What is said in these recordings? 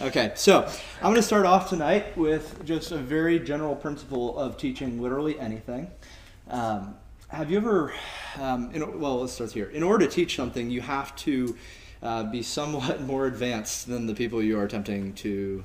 Okay, so I'm going to start off tonight with just a very general principle of teaching literally anything. Um, have you ever, um, in, well, let's start here. In order to teach something, you have to uh, be somewhat more advanced than the people you are attempting to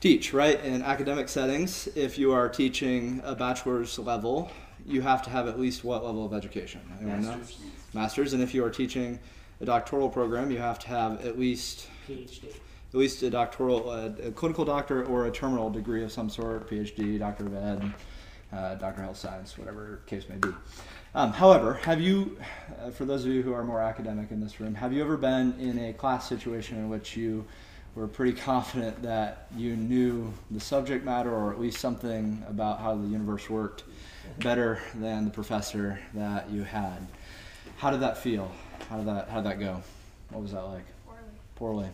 teach, right? In academic settings, if you are teaching a bachelor's level, you have to have at least what level of education? Anyone Masters. know? Masters. And if you are teaching a doctoral program, you have to have at least PhD. At least a doctoral, uh, a clinical doctor or a terminal degree of some sort, PhD, Doctor of Ed, uh, Doctor of Health Science, whatever case may be. Um, however, have you, uh, for those of you who are more academic in this room, have you ever been in a class situation in which you were pretty confident that you knew the subject matter or at least something about how the universe worked better than the professor that you had? How did that feel? How did that how did that go? What was that like? Poorly. Poorly.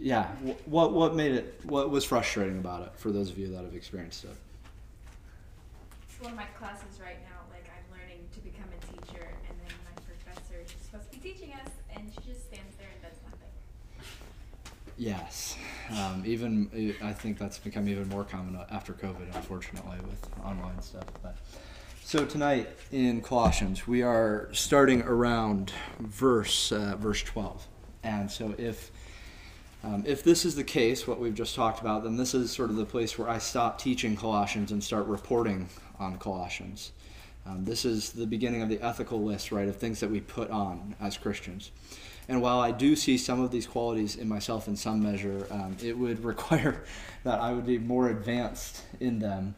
Yeah. What what made it? What was frustrating about it for those of you that have experienced it? It's one of my classes right now. Like I'm learning to become a teacher, and then my professor is supposed to be teaching us, and she just stands there and does nothing. Yes. Um, even I think that's become even more common after COVID, unfortunately, with online stuff. But so tonight in Colossians, we are starting around verse uh, verse twelve, and so if um, if this is the case, what we've just talked about, then this is sort of the place where I stop teaching Colossians and start reporting on Colossians. Um, this is the beginning of the ethical list, right, of things that we put on as Christians. And while I do see some of these qualities in myself in some measure, um, it would require that I would be more advanced in them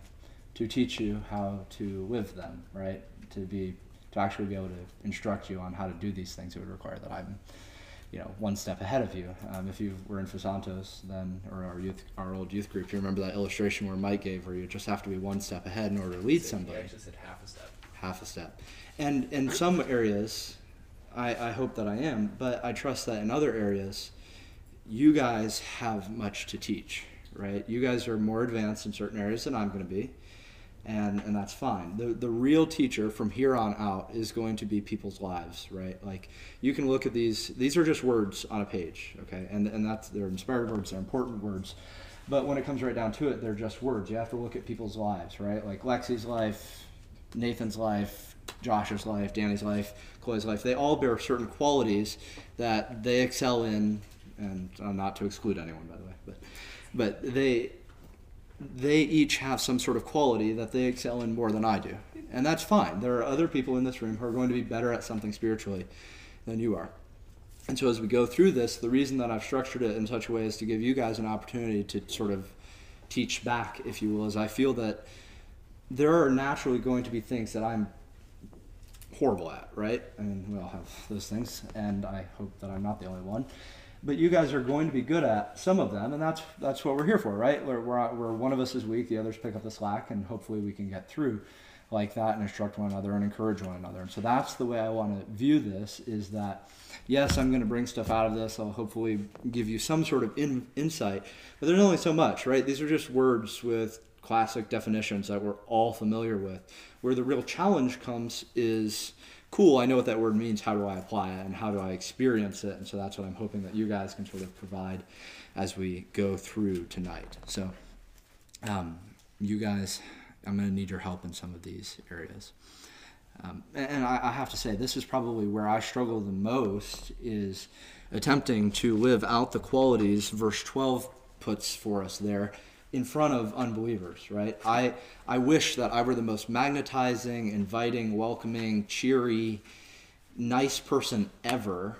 to teach you how to live them, right? To be to actually be able to instruct you on how to do these things, it would require that I'm you know one step ahead of you. Um, if you were in Fusantos, then or our youth, our old youth group, you remember that illustration where Mike gave, where you just have to be one step ahead in order to lead somebody. He actually said half a step. Half a step, and in some areas, I, I hope that I am, but I trust that in other areas, you guys have much to teach, right? You guys are more advanced in certain areas than I'm going to be and and that's fine. The the real teacher from here on out is going to be people's lives, right? Like you can look at these; these are just words on a page, okay? And and that's they're inspired words, they're important words, but when it comes right down to it, they're just words. You have to look at people's lives, right? Like Lexi's life, Nathan's life, Josh's life, Danny's life, Chloe's life. They all bear certain qualities that they excel in, and uh, not to exclude anyone, by the way, but but they they each have some sort of quality that they excel in more than I do. And that's fine. There are other people in this room who are going to be better at something spiritually than you are. And so as we go through this, the reason that I've structured it in such a way is to give you guys an opportunity to sort of teach back, if you will, as I feel that there are naturally going to be things that I'm horrible at, right? I mean, we all have those things, and I hope that I'm not the only one but you guys are going to be good at some of them, and that's that's what we're here for, right? Where, where one of us is weak, the others pick up the slack, and hopefully we can get through like that and instruct one another and encourage one another. And so that's the way I want to view this: is that yes, I'm going to bring stuff out of this. I'll hopefully give you some sort of in, insight, but there's only so much, right? These are just words with classic definitions that we're all familiar with. Where the real challenge comes is cool, I know what that word means. How do I apply it and how do I experience it? And so that's what I'm hoping that you guys can sort of provide as we go through tonight. So, um, you guys, I'm going to need your help in some of these areas. Um, and I, I have to say, this is probably where I struggle the most is attempting to live out the qualities verse 12 puts for us there in front of unbelievers, right? I, I wish that I were the most magnetizing, inviting, welcoming, cheery, nice person ever.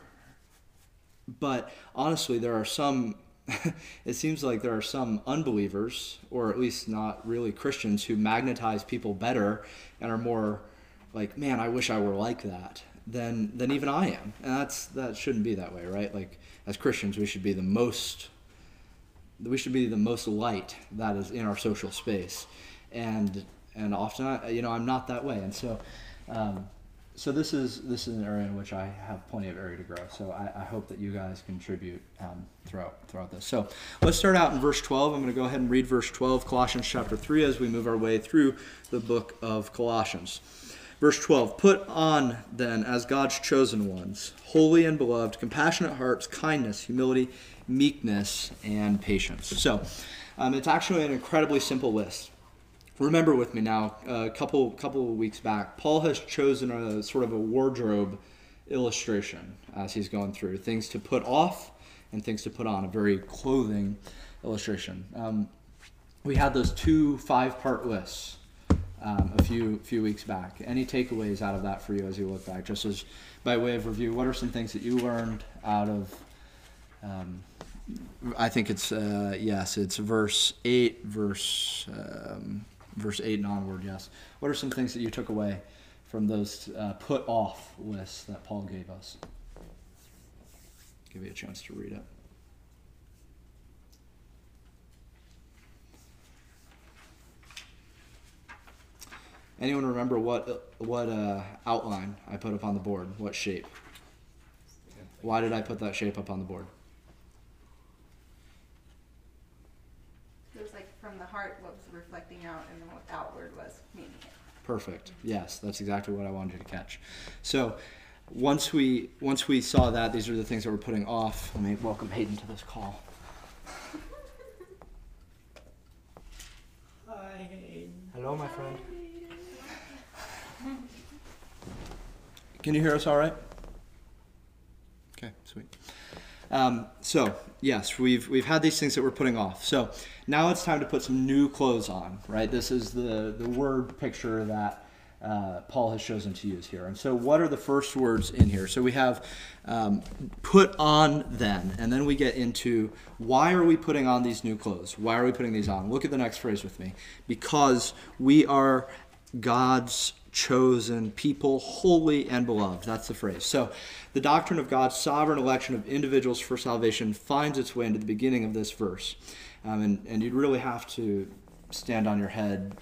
But honestly, there are some, it seems like there are some unbelievers, or at least not really Christians, who magnetize people better and are more like, man, I wish I were like that than, than even I am. And that's, that shouldn't be that way, right? Like, as Christians, we should be the most we should be the most light that is in our social space, and and often I, you know I'm not that way, and so. Um, so this is this is an area in which I have plenty of area to grow. So I, I hope that you guys contribute um, throughout throughout this. So let's start out in verse 12. I'm going to go ahead and read verse 12, Colossians chapter 3, as we move our way through the book of Colossians. Verse 12 Put on then as God's chosen ones, holy and beloved, compassionate hearts, kindness, humility, meekness, and patience. So um, it's actually an incredibly simple list. Remember with me now, a couple couple of weeks back, Paul has chosen a sort of a wardrobe illustration as he's going through things to put off and things to put on, a very clothing illustration. Um, we had those two five part lists um, a few few weeks back. Any takeaways out of that for you as you look back, just as by way of review? What are some things that you learned out of? Um, I think it's uh, yes, it's verse eight, verse um, verse eight and onward. Yes. What are some things that you took away from those uh, put off lists that Paul gave us? Give you a chance to read it. Anyone remember what what uh, outline I put up on the board? What shape? Why did I put that shape up on the board? It was like from the heart what was reflecting out, and then what outward was meaning it. Perfect. Yes, that's exactly what I wanted you to catch. So once we once we saw that, these are the things that we're putting off. Let me welcome Hayden to this call. Hi, Hayden. Hello, my friend. Can you hear us all right? Okay, sweet. Um, so yes, we've we've had these things that we're putting off. So now it's time to put some new clothes on, right? This is the the word picture that uh, Paul has chosen to use here. And so, what are the first words in here? So we have um, put on then, and then we get into why are we putting on these new clothes? Why are we putting these on? Look at the next phrase with me. Because we are God's chosen people, holy and beloved. That's the phrase. So, the doctrine of God's sovereign election of individuals for salvation finds its way into the beginning of this verse. Um, and, and you'd really have to stand on your head,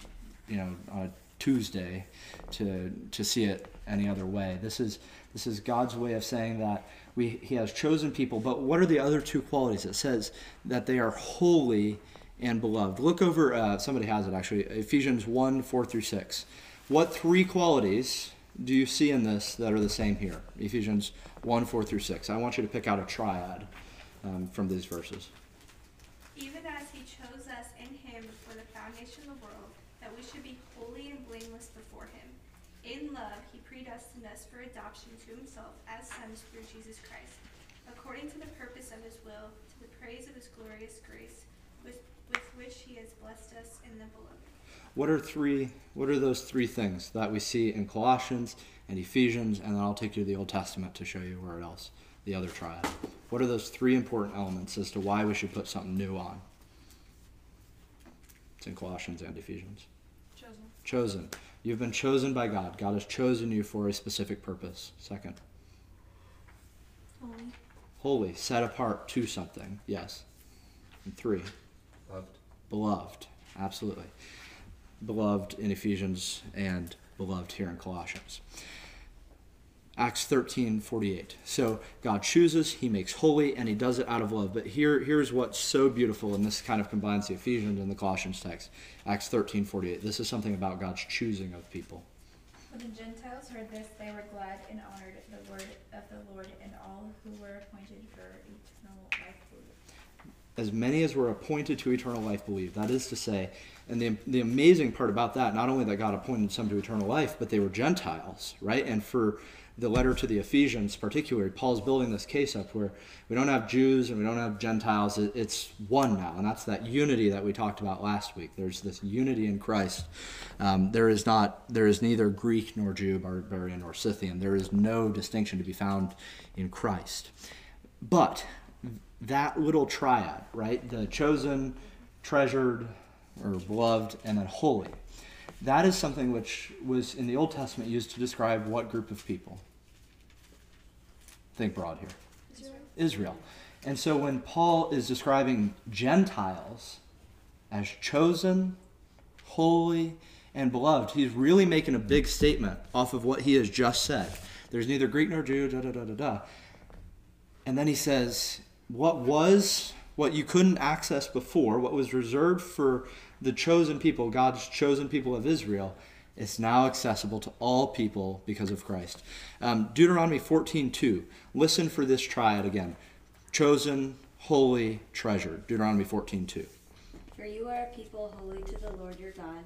you know, on a Tuesday to, to see it any other way. This is, this is God's way of saying that we, He has chosen people. But what are the other two qualities? It says that they are holy and beloved. Look over, uh, somebody has it actually, Ephesians 1 4 through 6. What three qualities do you see in this that are the same here? Ephesians 1 4 through 6. I want you to pick out a triad um, from these verses. Even as he chose us in him before the foundation of the world, that we should be holy and blameless before him. In love, he predestined us for adoption to himself as sons through Jesus Christ, according to the purpose of his will, to the praise of his glorious grace, with, with which he has blessed us in the beloved. What are three? What are those three things that we see in Colossians and Ephesians, and then I'll take you to the Old Testament to show you where else the other triad. What are those three important elements as to why we should put something new on? It's in Colossians and Ephesians. Chosen. Chosen. You've been chosen by God. God has chosen you for a specific purpose. Second. Holy. Holy, set apart to something. Yes. And three. Loved. Beloved. Absolutely. Beloved in Ephesians and beloved here in Colossians. Acts 13, 48. So God chooses, He makes holy, and He does it out of love. But here, here's what's so beautiful, and this kind of combines the Ephesians and the Colossians text. Acts 13, 48. This is something about God's choosing of people. When the Gentiles heard this, they were glad and honored the word of the Lord, and all who were appointed for. As many as were appointed to eternal life believed. That is to say, and the, the amazing part about that, not only that God appointed some to eternal life, but they were Gentiles, right? And for the letter to the Ephesians, particularly, Paul's building this case up where we don't have Jews and we don't have Gentiles. It's one now, and that's that unity that we talked about last week. There's this unity in Christ. Um, there is not, there is neither Greek nor Jew, barbarian nor Scythian. There is no distinction to be found in Christ. But that little triad, right? The chosen, treasured, or beloved, and then holy. That is something which was in the Old Testament used to describe what group of people? Think broad here. Israel. Israel. And so when Paul is describing Gentiles as chosen, holy, and beloved, he's really making a big statement off of what he has just said. There's neither Greek nor Jew, da da da da da. And then he says, what was, what you couldn't access before, what was reserved for the chosen people, God's chosen people of Israel, is now accessible to all people because of Christ. Um, Deuteronomy 14:2. Listen for this triad again. Chosen, holy, treasured. Deuteronomy 14:2. For you are a people holy to the Lord your God,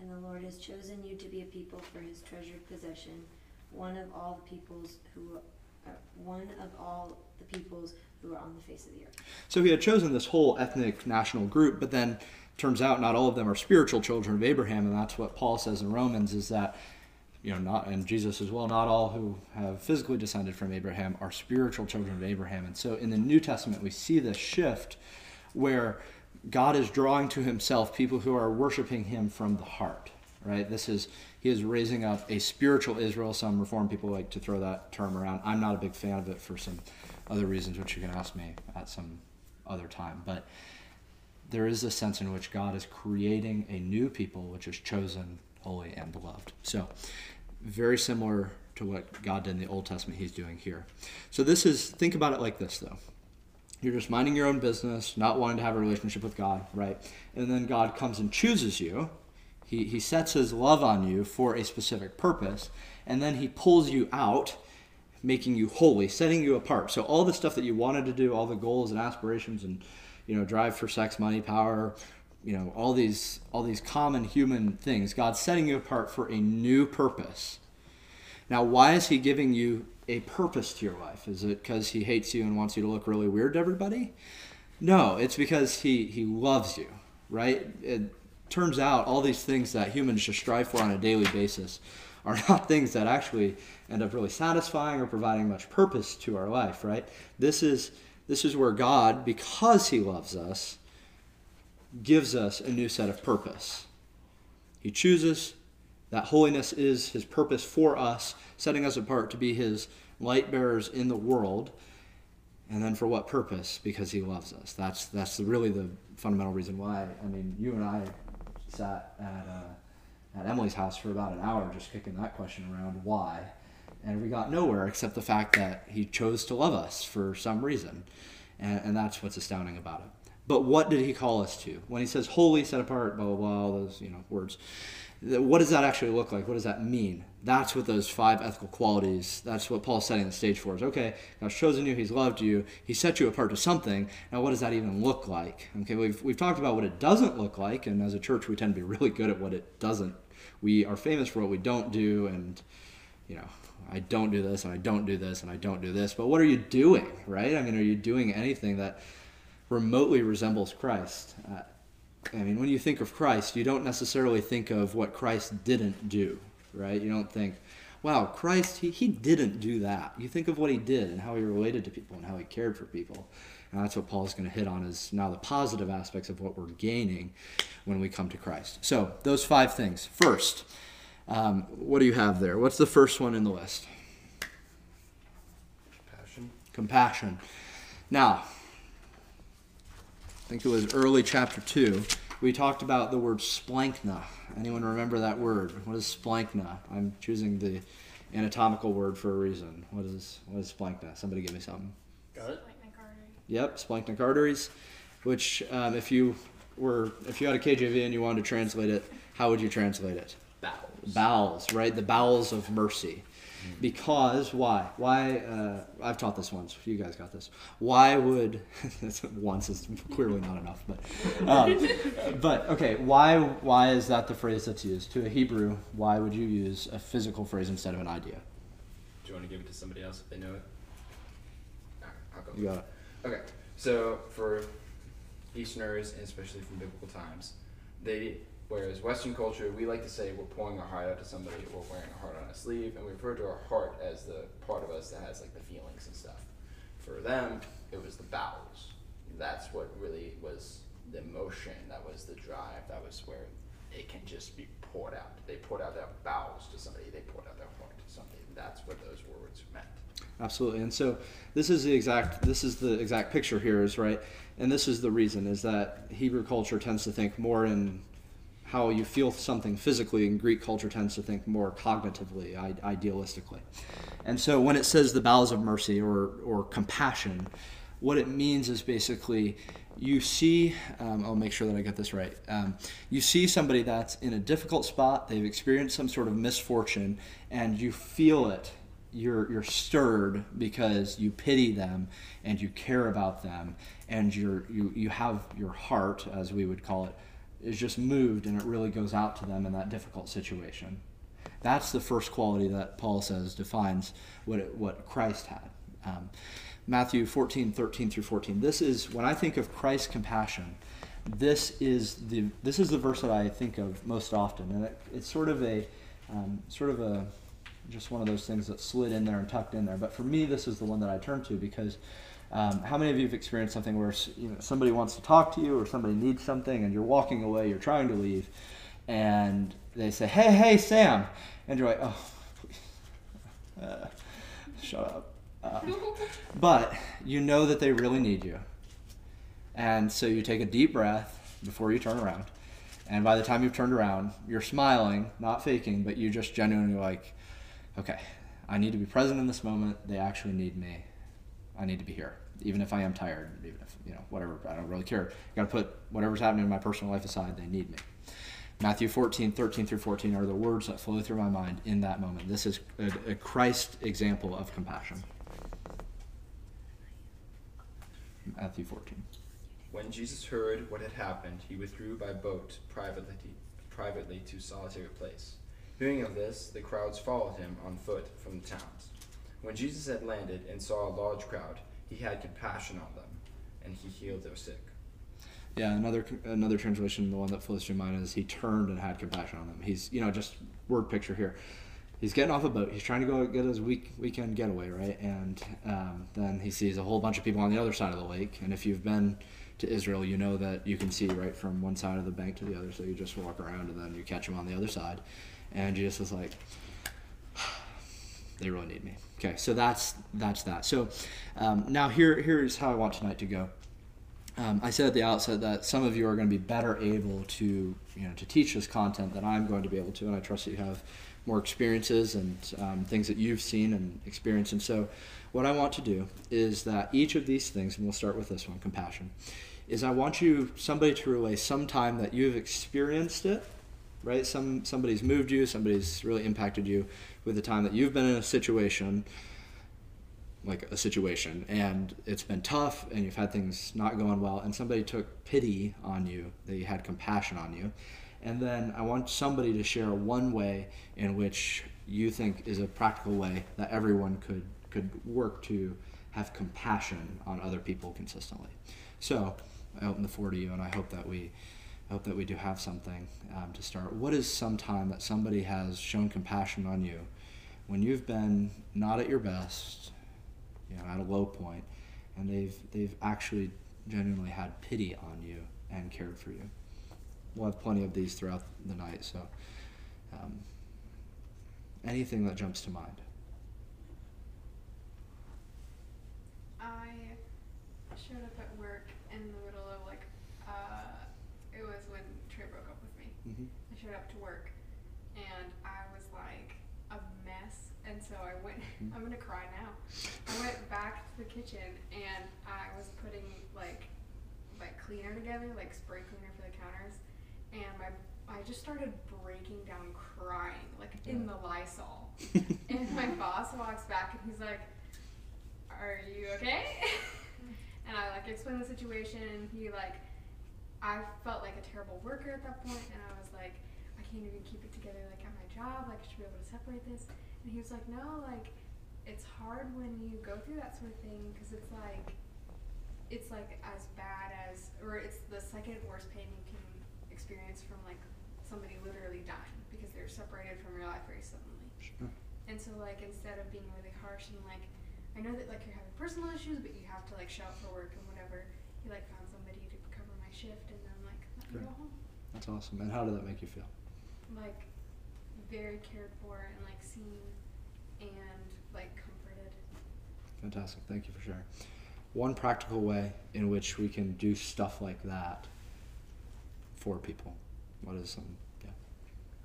and the Lord has chosen you to be a people for his treasured possession, one of all the peoples who uh, one of all the peoples who are on the face of the earth. So he had chosen this whole ethnic national group, but then turns out not all of them are spiritual children of Abraham, and that's what Paul says in Romans is that you know not and Jesus as well, not all who have physically descended from Abraham are spiritual children of Abraham. And so in the New Testament we see this shift where God is drawing to himself people who are worshiping him from the heart. Right? This is he is raising up a spiritual Israel. Some reform people like to throw that term around. I'm not a big fan of it for some other reasons, which you can ask me at some other time. But there is a sense in which God is creating a new people, which is chosen, holy, and beloved. So, very similar to what God did in the Old Testament, He's doing here. So, this is, think about it like this, though. You're just minding your own business, not wanting to have a relationship with God, right? And then God comes and chooses you. He, he sets His love on you for a specific purpose, and then He pulls you out making you holy, setting you apart. So all the stuff that you wanted to do, all the goals and aspirations and you know, drive for sex, money, power, you know, all these all these common human things. God's setting you apart for a new purpose. Now, why is he giving you a purpose to your life? Is it because he hates you and wants you to look really weird to everybody? No, it's because he he loves you, right? It turns out all these things that humans just strive for on a daily basis are not things that actually end up really satisfying or providing much purpose to our life, right? This is this is where God, because he loves us, gives us a new set of purpose. He chooses that holiness is his purpose for us, setting us apart to be his light bearers in the world. And then for what purpose? Because he loves us. That's that's really the fundamental reason why. I mean, you and I sat at uh, at Emily's house for about an hour just kicking that question around. Why? and we got nowhere except the fact that he chose to love us for some reason. And, and, that's what's astounding about it. But what did he call us to? When he says holy, set apart, blah, blah, blah, all those you know, words, what does that actually look like? What does that mean? That's what those five ethical qualities, that's what Paul's setting the stage for is okay, God's chosen you, he's loved you, he set you apart to something. Now, what does that even look like? Okay, we've, we've talked about what it doesn't look like, and as a church, we tend to be really good at what it doesn't. We are famous for what we don't do, and, you know, I don't do this and I don't do this and I don't do this. But what are you doing, right? I mean, are you doing anything that remotely resembles Christ? Uh, I mean, when you think of Christ, you don't necessarily think of what Christ didn't do, right? You don't think, wow, Christ, he, he didn't do that. You think of what he did and how he related to people and how he cared for people. And that's what Paul's going to hit on is now the positive aspects of what we're gaining when we come to Christ. So, those five things. First, um, what do you have there? What's the first one in the list? Compassion. Compassion. Now, I think it was early chapter 2. We talked about the word splanchna. Anyone remember that word? What is splanchna? I'm choosing the anatomical word for a reason. What is what is splanchna? Somebody give me something. Yep, splanchnic arteries. Which, um, if you were if you had a KJV and you wanted to translate it, how would you translate it? Bowels. bowels, right? The bowels of mercy. Because why? Why? Uh, I've taught this once. You guys got this. Why would once is clearly not enough, but um, but okay. Why? Why is that the phrase that's used to a Hebrew? Why would you use a physical phrase instead of an idea? Do you want to give it to somebody else if they know it? Alright, I'll go. You got it. Okay, so for Easterners, and especially from biblical times, they Whereas Western culture, we like to say we're pouring our heart out to somebody, we're wearing our heart on a sleeve, and we refer to our heart as the part of us that has like the feelings and stuff. For them, it was the bowels. That's what really was the emotion, that was the drive, that was where it can just be poured out. They poured out their bowels to somebody, they poured out their heart to somebody. That's what those words meant. Absolutely. And so this is the exact this is the exact picture here is right. And this is the reason is that Hebrew culture tends to think more in how you feel something physically, and Greek culture tends to think more cognitively, idealistically. And so when it says the bowels of mercy or, or compassion, what it means is basically you see, um, I'll make sure that I get this right. Um, you see somebody that's in a difficult spot, they've experienced some sort of misfortune, and you feel it. You're, you're stirred because you pity them and you care about them, and you're, you, you have your heart, as we would call it, is just moved and it really goes out to them in that difficult situation. That's the first quality that Paul says defines what, it, what Christ had. Um, Matthew 14, 13 through 14. This is, when I think of Christ's compassion, this is the, this is the verse that I think of most often. And it, it's sort of a, um, sort of a, just one of those things that slid in there and tucked in there. But for me, this is the one that I turn to because um, how many of you have experienced something where you know, somebody wants to talk to you or somebody needs something and you're walking away, you're trying to leave, and they say, hey, hey, Sam. And you're like, oh, please, uh, shut up. Uh, but you know that they really need you. And so you take a deep breath before you turn around. And by the time you've turned around, you're smiling, not faking, but you just genuinely like, okay, I need to be present in this moment. They actually need me. I need to be here, even if I am tired, even if, you know, whatever, I don't really care. I gotta put whatever's happening in my personal life aside, they need me. Matthew 14, 13 through 14 are the words that flow through my mind in that moment. This is a, a Christ example of compassion. Matthew 14. When Jesus heard what had happened, he withdrew by boat privately, privately to solitary place. Hearing of this, the crowds followed him on foot from the towns. When Jesus had landed and saw a large crowd, he had compassion on them, and he healed their sick. Yeah, another another translation, the one that flows through mine is he turned and had compassion on them. He's you know just word picture here. He's getting off a boat. He's trying to go get his week weekend getaway, right? And um, then he sees a whole bunch of people on the other side of the lake. And if you've been to Israel, you know that you can see right from one side of the bank to the other. So you just walk around and then you catch them on the other side. And Jesus was like, they really need me. Okay, so that's that's that. So um, now here here's how I want tonight to go. Um, I said at the outset that some of you are going to be better able to you know to teach this content than I'm going to be able to, and I trust that you have more experiences and um, things that you've seen and experienced. And so, what I want to do is that each of these things, and we'll start with this one, compassion, is I want you somebody to relay some time that you've experienced it, right? Some somebody's moved you, somebody's really impacted you with the time that you've been in a situation like a situation and it's been tough and you've had things not going well and somebody took pity on you they had compassion on you and then i want somebody to share one way in which you think is a practical way that everyone could could work to have compassion on other people consistently so i open the floor to you and i hope that we hope that we do have something um, to start. What is some time that somebody has shown compassion on you when you've been not at your best, you know, at a low point, and they've they've actually genuinely had pity on you and cared for you. We'll have plenty of these throughout the night. So, um, anything that jumps to mind. I showed up at work in the middle of like, uh, it was when Trey broke up with me. Mm-hmm. I showed up to work and I was like a mess. And so I went, I'm gonna cry now. I went back to the kitchen and I was putting like, like cleaner together, like spray cleaner for the counters. And my, I just started breaking down crying, like in the Lysol. and my boss walks back and he's like, are you okay? and I like explained the situation and he like I felt like a terrible worker at that point and I was like, I can't even keep it together like at my job, like I should be able to separate this. And he was like, No, like it's hard when you go through that sort of thing because it's like it's like as bad as or it's the second worst pain you can experience from like somebody literally dying because they're separated from your life very suddenly. Sure. And so like instead of being really harsh and like I know that like you're having personal issues, but you have to like show up for work and whatever. you like found somebody to cover my shift and then like let me go home. That's awesome. And how did that make you feel? Like very cared for and like seen and like comforted. Fantastic. Thank you for sharing. One practical way in which we can do stuff like that for people. What is some? Yeah.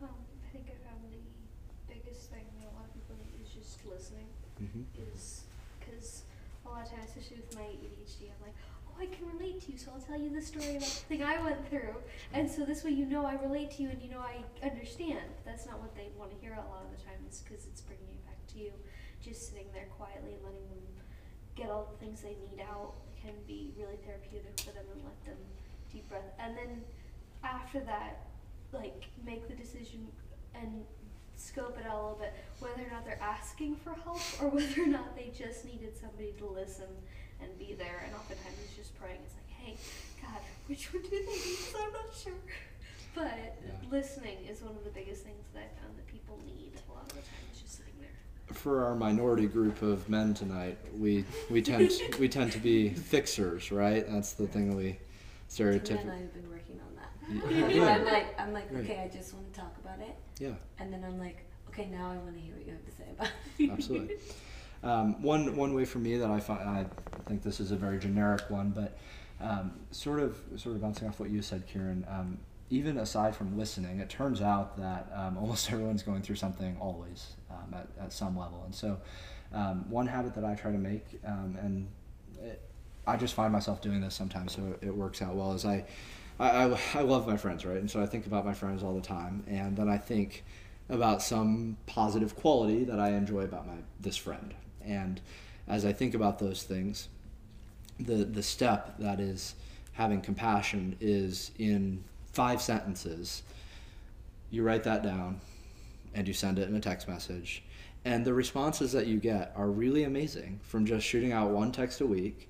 Um, I think I found the biggest thing that a lot of people need is just listening. Mm-hmm. Is because a lot of times, especially with my ADHD, I'm like, oh I can relate to you, so I'll tell you the story about the thing I went through. And so this way you know I relate to you and you know I understand. That's not what they want to hear a lot of the time, is because it's bringing it back to you. Just sitting there quietly and letting them get all the things they need out can be really therapeutic for them and let them deep breath. And then after that, like make the decision and scope it out a little bit whether or not they're asking for help or whether or not they just needed somebody to listen and be there. And oftentimes it's just praying. It's like, hey, God, which one do they need? I'm not sure. But Yeah. listening is one of the biggest things that I found that people need a lot of the time. Is just sitting there. For our minority group of men tonight, we we tend we tend to be fixers, right? That's the thing that we stereotypically. I've been working on that. Yeah. That's why I'm like, I'm like, Right. okay, I just want to talk about it, Yeah. and then I'm like, okay, now I want to hear what you have to say about it. Absolutely. Um, one one way for me that I find I think this is a very generic one, but um, sort of sort of bouncing off what you said, Kieran. Um, even aside from listening, it turns out that um, almost everyone's going through something always um, at, at some level, and so um, one habit that I try to make, um, and it, I just find myself doing this sometimes, so it works out well. Is I, I, I, I love my friends, right? And so I think about my friends all the time, and then I think about some positive quality that I enjoy about my this friend. And as I think about those things, the the step that is having compassion is in five sentences. You write that down and you send it in a text message. And the responses that you get are really amazing from just shooting out one text a week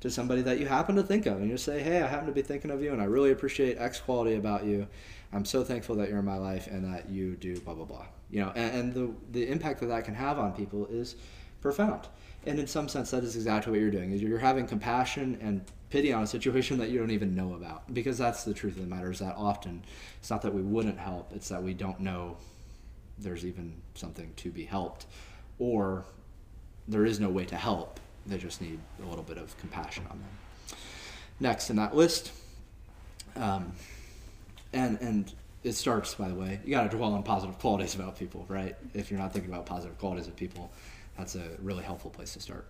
to somebody that you happen to think of and you say, Hey, I happen to be thinking of you and I really appreciate X quality about you. I'm so thankful that you're in my life and that you do blah blah blah. You know, and, and the the impact that that can have on people is profound. And in some sense, that is exactly what you're doing. Is you're having compassion and pity on a situation that you don't even know about. Because that's the truth of the matter. Is that often it's not that we wouldn't help; it's that we don't know there's even something to be helped, or there is no way to help. They just need a little bit of compassion on them. Next in that list, um, and and it starts by the way. You got to dwell on positive qualities about people, right? If you're not thinking about positive qualities of people, that's a really helpful place to start.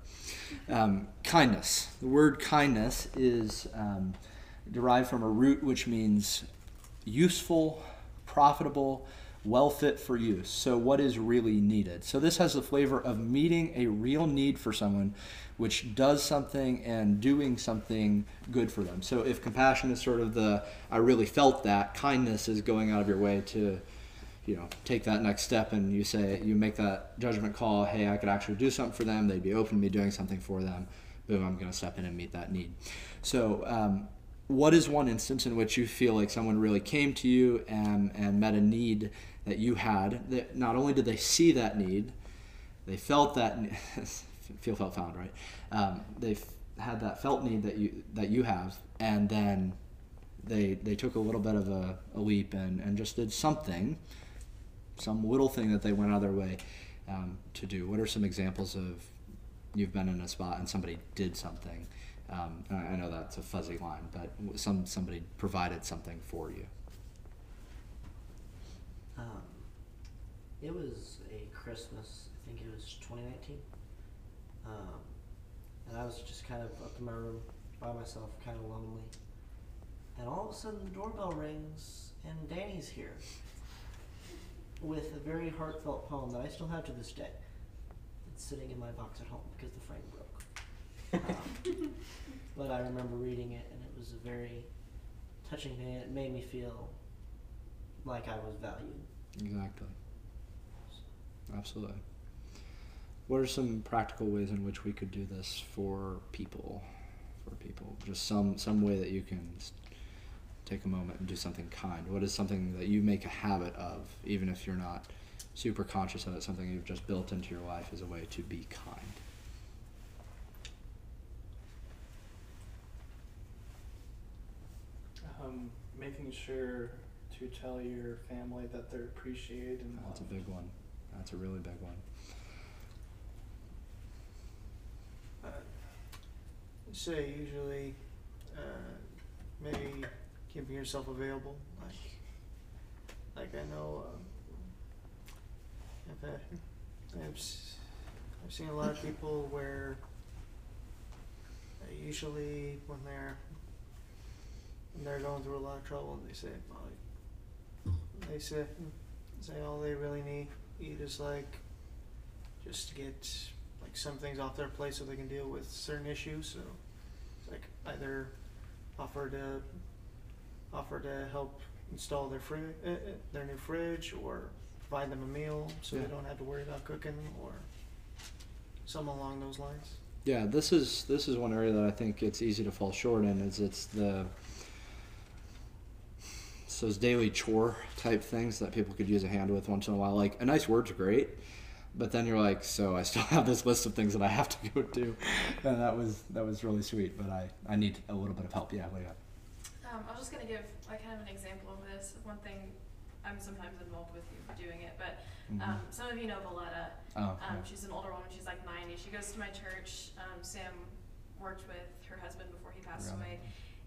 Um, kindness. The word kindness is um, derived from a root which means useful, profitable, well fit for use. So, what is really needed? So, this has the flavor of meeting a real need for someone, which does something and doing something good for them. So, if compassion is sort of the I really felt that, kindness is going out of your way to you know take that next step and you say you make that judgment call hey i could actually do something for them. They'd be open to me doing something for them. Boom i'm going to step in and meet that need. So um, what is one instance in which you feel like someone really came to you and, and met a need that you had that not only did they see that need they felt that feel felt found right? Um, they had that felt need that you that you have and then they they took a little bit of a, a leap and, and just did something some little thing that they went out of their way um, to do. What are some examples of you've been in a spot and somebody did something? Um, I know that's a fuzzy line, but some somebody provided something for you. Um, it was a Christmas. I think it was 2019. Um, and I was just kind of up in my room by myself, kind of lonely. And all of a sudden, the doorbell rings, and Danny's here with a very heartfelt poem that I still have to this day. It's sitting in my box at home because the frame broke. Um, but I remember reading it, and it was a very touching thing. It made me feel like I was valued. Exactly. Absolutely. What are some practical ways in which we could do this for people? For people, just some some way that you can s- take a moment and do something kind. What is something that you make a habit of, even if you're not super conscious of it? Something you've just built into your life as a way to be kind. Um, making sure to tell your family that they're appreciated and That's a big one. That's a really big one. uh, say usually uh, maybe keeping yourself available like like I know um, I've, had, I've, I've seen a lot of people where usually when they're when they're going through a lot of trouble, they say, they say say all they really need need is like just to get like some things off their plate so they can deal with certain issues. So it's like either offer to offer to help install their fri- uh, uh, their new fridge or provide them a meal so Yeah. they don't have to worry about cooking or something along those lines. Yeah, this is this is one area that I think it's easy to fall short in. Is it's the it's those daily chore type things that people could use a hand with once in a while. Like a nice word's great, but then you're like, so I still have this list of things that I have to go do, and that was that was really sweet. But I I need a little bit of help. Yeah, Leah. Um, I was just gonna give like kind of an example of this. One thing I'm sometimes involved with you doing it, but um, some of you know Valletta. Oh, Um, she's an older woman. She's like 90. She goes to my church. Um, Sam worked with her husband before he passed Really? away,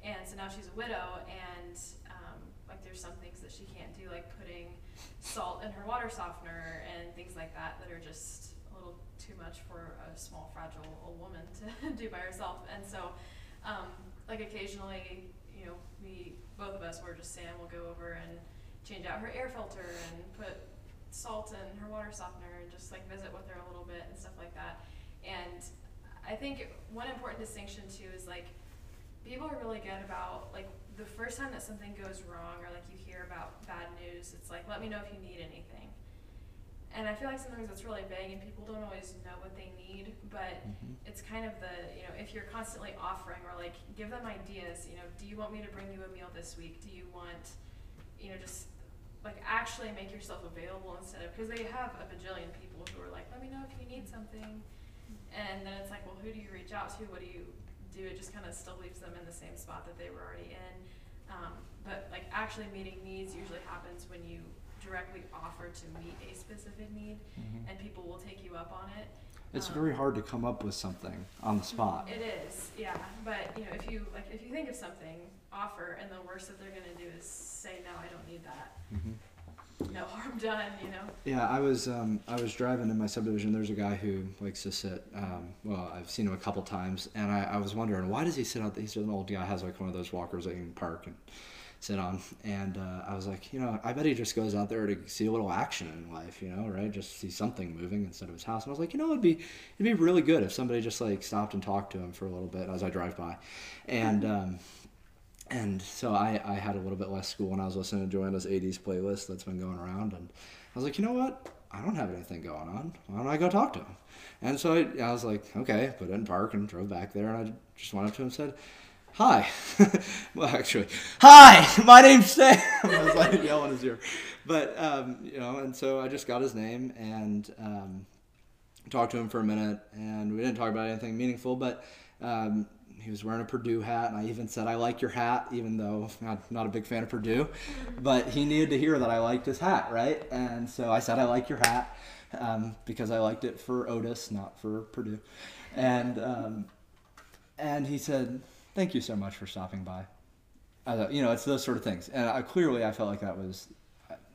and so now she's a widow. And um, like, there's some things that she can't do, like putting salt in her water softener and things like that, that are just a little too much for a small, fragile old woman to do by herself. And so, um, like occasionally, you know, we both of us, were just Sam, will go over and change out her air filter and put salt in her water softener and just like visit with her a little bit and stuff like that. And I think one important distinction too is like people are really good about like the first time that something goes wrong or like you hear about bad news, it's like let me know if you need anything. And I feel like sometimes it's really vague and people don't always know what they need, but Mhm. it's kind of the, you know, if you're constantly offering or like give them ideas, you know, do you want me to bring you a meal this week? Do you want, you know, just like actually make yourself available instead of, because they have a bajillion people who are like, let me know if you need something. And then it's like, well, who do you reach out to? What do you do? It just kind of still leaves them in the same spot that they were already in. Um, but like actually meeting needs usually happens when you directly offer to meet a specific need and people will take you up on it. It's Um, very hard to come up with something on the spot. It is, yeah. But you know, if you like, if you think of something, offer, and the worst that they're gonna do is say, "No, I don't need that." Mhm. No harm done, you know. Yeah, I was um, I was driving in my subdivision. There's a guy who likes to sit. Um, well, I've seen him a couple times, and I, I was wondering why does he sit out? there? He's an old guy, has like one of those walkers that you can park and sit on. And uh, I was like, you know, I bet he just goes out there to see a little action in life, you know, right? Just see something moving instead of his house. And I was like, you know, it'd be it'd be really good if somebody just like stopped and talked to him for a little bit as I drive by, and. Um, and so I, I had a little bit less school when I was listening to Joanna's 80s playlist that's been going around. And I was like, you know what? I don't have anything going on. Why don't I go talk to him? And so I, I was like, okay, put it in park and drove back there. And I just went up to him and said, hi. well, actually, hi, my name's Sam. I was like yelling his ear. But, um, you know, and so I just got his name and um, talked to him for a minute. And we didn't talk about anything meaningful, but um, he was wearing a Purdue hat, and I even said, "I like your hat," even though I'm not, a big fan of Purdue. But he needed to hear that I liked his hat, right? And so I said, "I like your hat," um, because I liked it for Otis, not for Purdue. And um, and he said, "Thank you so much for stopping by." Uh, you know, it's those sort of things, and I, clearly I felt like that was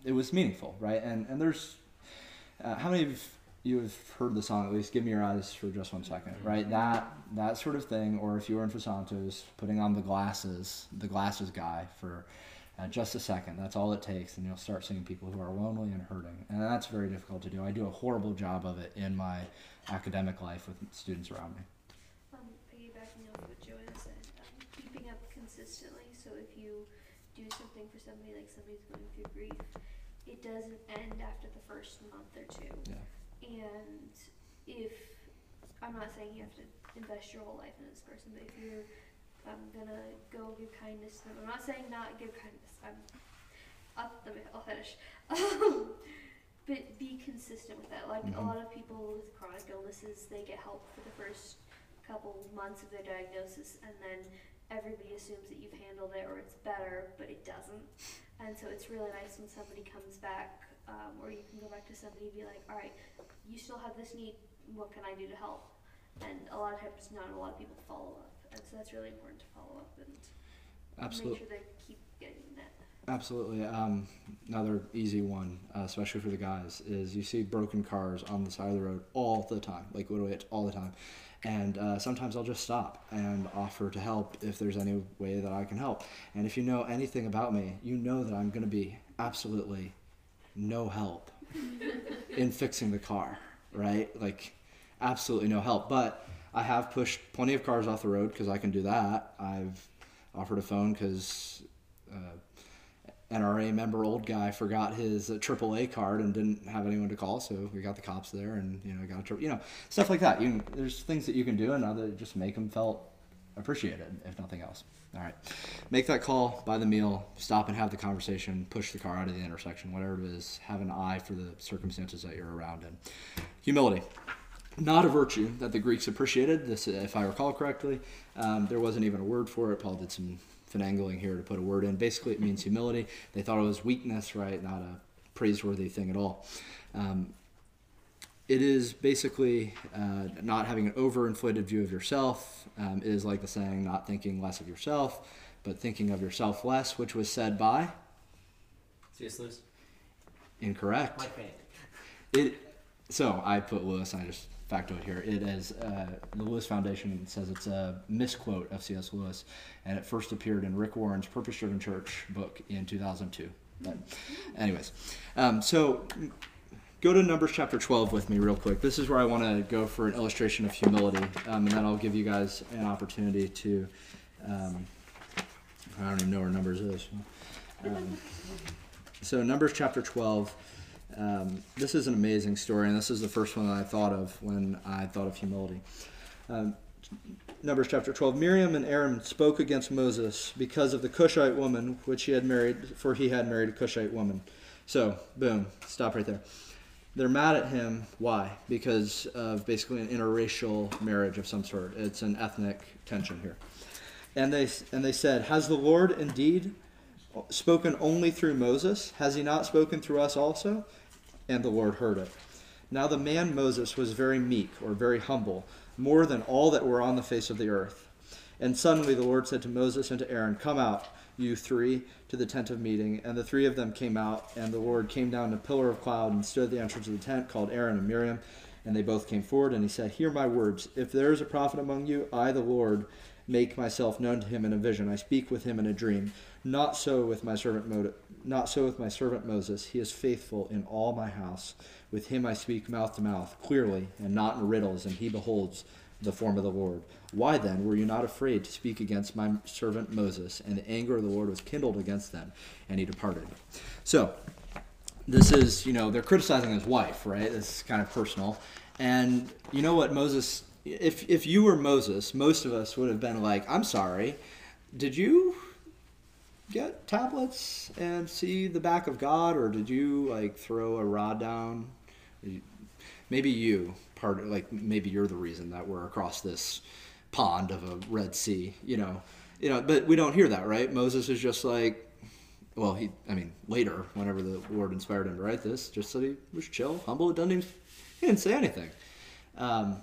it was meaningful, right? And and there's uh, how many of you have heard the song at least give me your eyes for just one second right? That that sort of thing or if you were in Fasantos putting on the glasses the glasses guy for uh, just a second that's all it takes and you'll start seeing people who are lonely and hurting. And that's very difficult to do. I do a horrible job of it in my academic life with students around me Um, piggybacking off what Joanna said, um, keeping up consistently. So if you do something for somebody, like somebody's going through grief, it doesn't end after the first month or two. yeah And if I'm not saying you have to invest your whole life in this person, but if you're um, gonna go give kindness to them, I'm not saying not give kindness. I'm up the I'll finish. Um, but be consistent with that. Like a Mhm. lot of people with chronic illnesses, they get help for the first couple months of their diagnosis, and then everybody assumes that you've handled it or it's better, but it doesn't. And so it's really nice when somebody comes back, um, or you can go back to somebody and be like, all right, you still have this need. What can I do to help? And a lot of times, not a lot of people follow up, and so that's really important to follow up and absolutely make sure they keep getting that. Absolutely. Um, another easy one, uh, especially for the guys, is you see broken cars on the side of the road all the time, like literally all the time. And uh, sometimes I'll just stop and offer to help if there's any way that I can help. And if you know anything about me, you know that I'm going to be absolutely no help in fixing the car, right? Like, absolutely no help. But I have pushed plenty of cars off the road because I can do that. I've offered a phone because. Uh, NRA member old guy forgot his uh, AAA card and didn't have anyone to call, so we got the cops there, and you know, got a you know stuff like that. You there's things that you can do, and other just make them felt appreciated, if nothing else. All right, make that call, buy the meal, stop and have the conversation, push the car out of the intersection, whatever it is. Have an eye for the circumstances that you're around in. Humility not a virtue that the Greeks appreciated. This, if I recall correctly, um, there wasn't even a word for it. Paul did some finagling here to put a word in. Basically, it means humility. They thought it was weakness, right? Not a praiseworthy thing at all. Um, it is basically uh, not having an overinflated view of yourself. Um, it is like the saying, not thinking less of yourself, but thinking of yourself less, which was said by. C.S. Lewis. Incorrect. It. So I put Lewis. I just factoid here. It is uh, the Lewis Foundation says it's a misquote of C.S. Lewis, and it first appeared in Rick Warren's Purpose Driven Church book in 2002. But, anyways, um, so go to Numbers chapter 12 with me real quick. This is where I want to go for an illustration of humility, um, and then I'll give you guys an opportunity to. Um, I don't even know where Numbers is. Um, so Numbers chapter 12. Um, this is an amazing story, and this is the first one that I thought of when I thought of humility. Um, Numbers chapter 12 Miriam and Aaron spoke against Moses because of the Cushite woman which he had married, for he had married a Cushite woman. So, boom, stop right there. They're mad at him. Why? Because of basically an interracial marriage of some sort. It's an ethnic tension here. And they, and they said, Has the Lord indeed spoken only through Moses? Has he not spoken through us also? And the Lord heard it. Now the man Moses was very meek, or very humble, more than all that were on the face of the earth. And suddenly the Lord said to Moses and to Aaron, Come out, you three, to the tent of meeting. And the three of them came out, and the Lord came down in a pillar of cloud and stood at the entrance of the tent, called Aaron and Miriam. And they both came forward, and he said, Hear my words. If there is a prophet among you, I, the Lord, make myself known to him in a vision. I speak with him in a dream. Not so with my servant Mo- not so with my servant Moses. He is faithful in all my house. With him I speak mouth to mouth, clearly, and not in riddles, and he beholds the form of the Lord. Why then were you not afraid to speak against my servant Moses? And the anger of the Lord was kindled against them, and he departed. So, this is, you know, they're criticizing his wife, right? This is kind of personal. And you know what Moses, if, if you were Moses, most of us would have been like, I'm sorry, did you get tablets and see the back of God, or did you like throw a rod down? Maybe you part like maybe you're the reason that we're across this pond of a Red Sea, you know, you know. But we don't hear that, right? Moses is just like, well, he, I mean, later, whenever the Lord inspired him to write this, just that he was chill, humble, doesn't even, he didn't say anything. Um,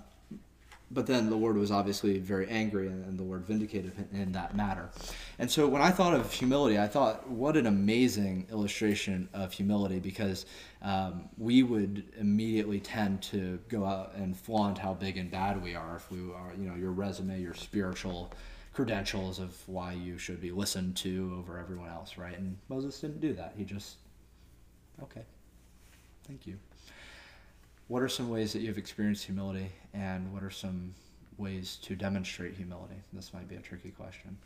but then the Lord was obviously very angry, and, and the Lord vindicated him in that matter. And so when I thought of humility, I thought, what an amazing illustration of humility because um, we would immediately tend to go out and flaunt how big and bad we are if we are, you know, your resume, your spiritual credentials of why you should be listened to over everyone else, right? And Moses didn't do that. He just, okay, thank you. What are some ways that you've experienced humility, and what are some ways to demonstrate humility? This might be a tricky question.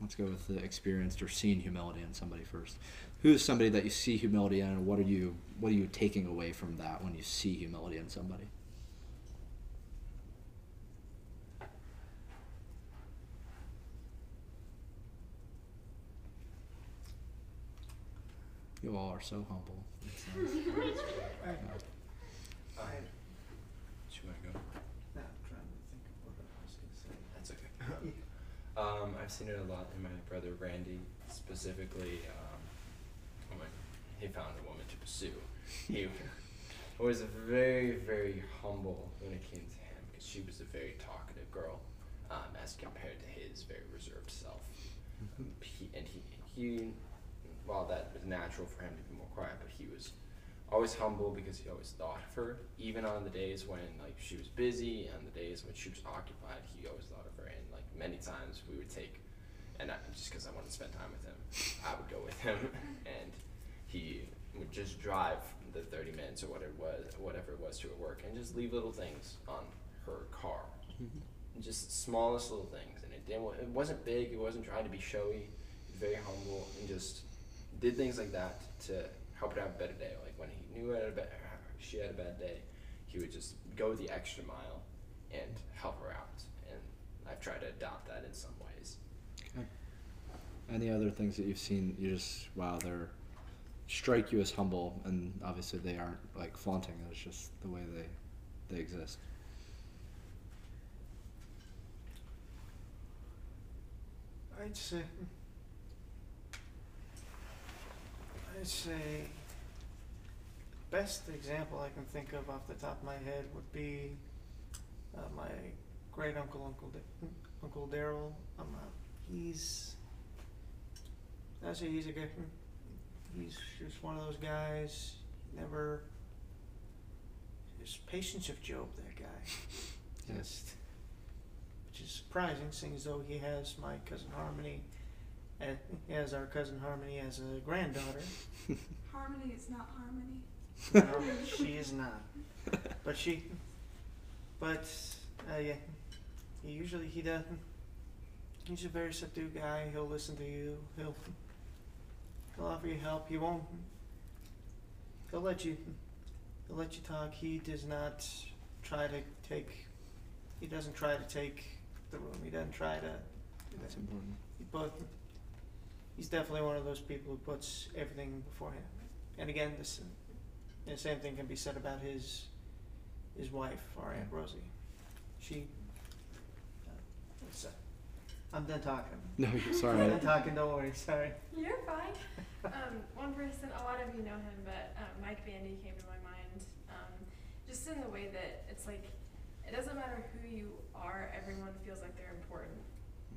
Let's go with the experienced or seen humility in somebody first. Who is somebody that you see humility in, and what are you what are you taking away from that when you see humility in somebody? You all are so humble. It's nice. Yeah. I, should I go? Yeah, I'm trying to think of what I was gonna say. That's okay. Um, I've seen it a lot in my brother Randy, specifically. Um, when he found a woman to pursue, he was very, very humble when it came to him because she was a very talkative girl, um, as compared to his very reserved self. He, and he, he, while that was natural for him to be more quiet, but he was always humble because he always thought of her. Even on the days when like she was busy, and the days when she was occupied, he always thought of her. And many times we would take, and I, just because I wanted to spend time with him, I would go with him, and he would just drive the 30 minutes or whatever it was, whatever it was to her work, and just leave little things on her car, mm-hmm. just smallest little things. And it didn't, it wasn't big. It wasn't trying to be showy. Very humble, and just did things like that to help her have a better day. Like when he knew had she had a bad day, he would just go the extra mile and help her out. And I've tried to adopt that in some ways. Okay. Any other things that you've seen? You just wow, they're strike you as humble, and obviously they aren't like flaunting. It's just the way they they exist. I'd say. I'd say. Best example I can think of off the top of my head would be uh, my great uncle, Uncle Da- Uncle Daryl. Um, uh, he's. I say he's a good. He's just one of those guys. Never. Just patience of Job, that guy. Yeah. Just which is surprising, seeing as though he has my cousin Harmony, and he has our cousin Harmony as a granddaughter. Harmony is not harmony. No, she is not, but she, but uh, yeah, he usually he doesn't. He's a very subdued guy. He'll listen to you. He'll he'll offer you help. He won't. He'll let you. He'll let you talk. He does not try to take. He doesn't try to take the room. He doesn't try to. That's important. But he's definitely one of those people who puts everything before him. And again, this the same thing can be said about his his wife, our aunt Rosie. She. Uh, what's that? I'm done talking. No, you're sorry. I'm done talking. Don't worry. Sorry. You're fine. um, one person, a lot of you know him, but um, Mike Bandy came to my mind. Um, just in the way that it's like, it doesn't matter who you are, everyone feels like they're important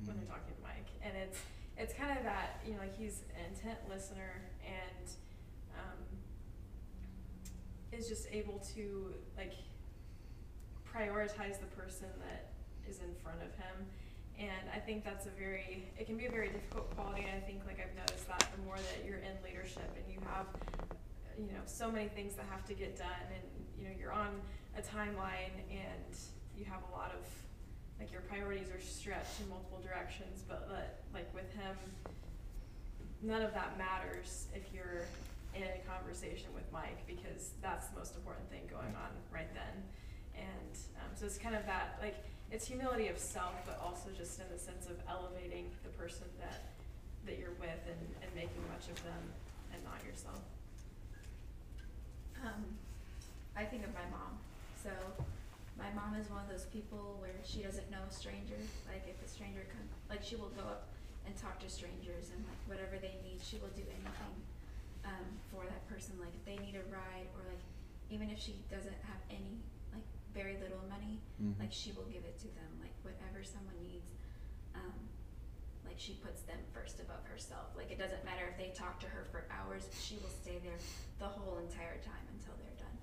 when they're talking to Mike, and it's it's kind of that you know like he's an intent listener and um, is just able to like prioritize the person that is in front of him. And I think that's a very, it can be a very difficult quality. And I think like I've noticed that the more that you're in leadership and you have, you know, so many things that have to get done and, you know, you're on a timeline and you have a lot of, like your priorities are stretched in multiple directions, but like with him, none of that matters if you're in a conversation with Mike because that's the most important thing going on right then. And um, so it's kind of that like it's humility of self, but also just in the sense of elevating the person that that you're with and, and making much of them and not yourself. Um, I think of my mom. So, my mom is one of those people where she doesn't know a stranger. Like, if a stranger comes, like, she will go up and talk to strangers and, like, whatever they need, she will do anything um, for that person. Like, if they need a ride, or, like, even if she doesn't have any, very little money, Mhm. like, she will give it to them. Like, whatever someone needs. Um, like she puts them first above herself. Like it doesn't matter if they talk to her for hours, she will stay there the whole entire time until they're done.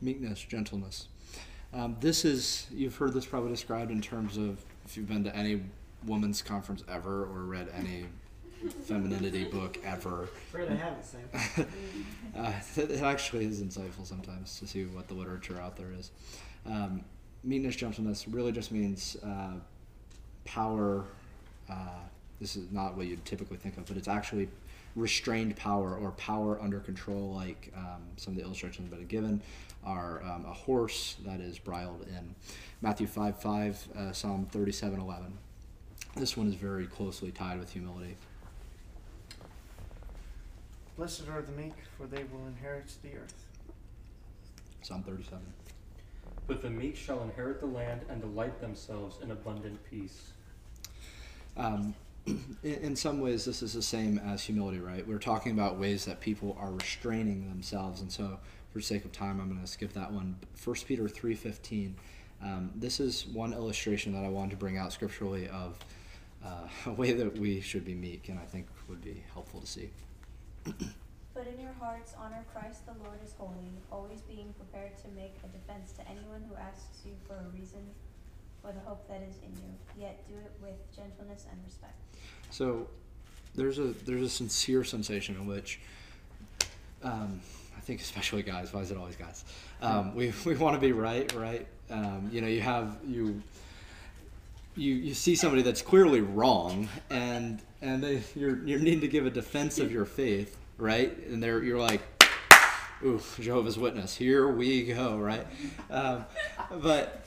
meekness, gentleness. Um, this is you've heard this probably described in terms of if you've been to any women's conference ever or read any femininity book ever. Afraid I haven't, Sam. uh, it actually is insightful sometimes to see what the literature out there is. Um, meekness, gentleness really just means uh, power. Uh, this is not what you'd typically think of, but it's actually restrained power or power under control, like um, some of the illustrations that have been given are um, a horse that is bridled in Matthew 5 5, uh, Psalm 37 11. This one is very closely tied with humility. Blessed are the meek, for they will inherit the earth. Psalm 37. But the meek shall inherit the land and delight themselves in abundant peace. Um, in, in some ways, this is the same as humility, right? We're talking about ways that people are restraining themselves, and so for sake of time, I'm going to skip that one. 1 Peter 3:15. Um, this is one illustration that I wanted to bring out scripturally of uh, a way that we should be meek, and I think would be helpful to see. But in your hearts honor Christ the Lord as holy, always being prepared to make a defense to anyone who asks you for a reason for the hope that is in you, yet do it with gentleness and respect. So there's a there's a sincere sensation in which um, I think especially guys. Why is it always guys? Um, we we want to be right, right? Um, you know, you have you you you see somebody that's clearly wrong, and and they, you're you're needing to give a defense of your faith, right? And they're you're like. Ooh, Jehovah's Witness, here we go, right? Um, but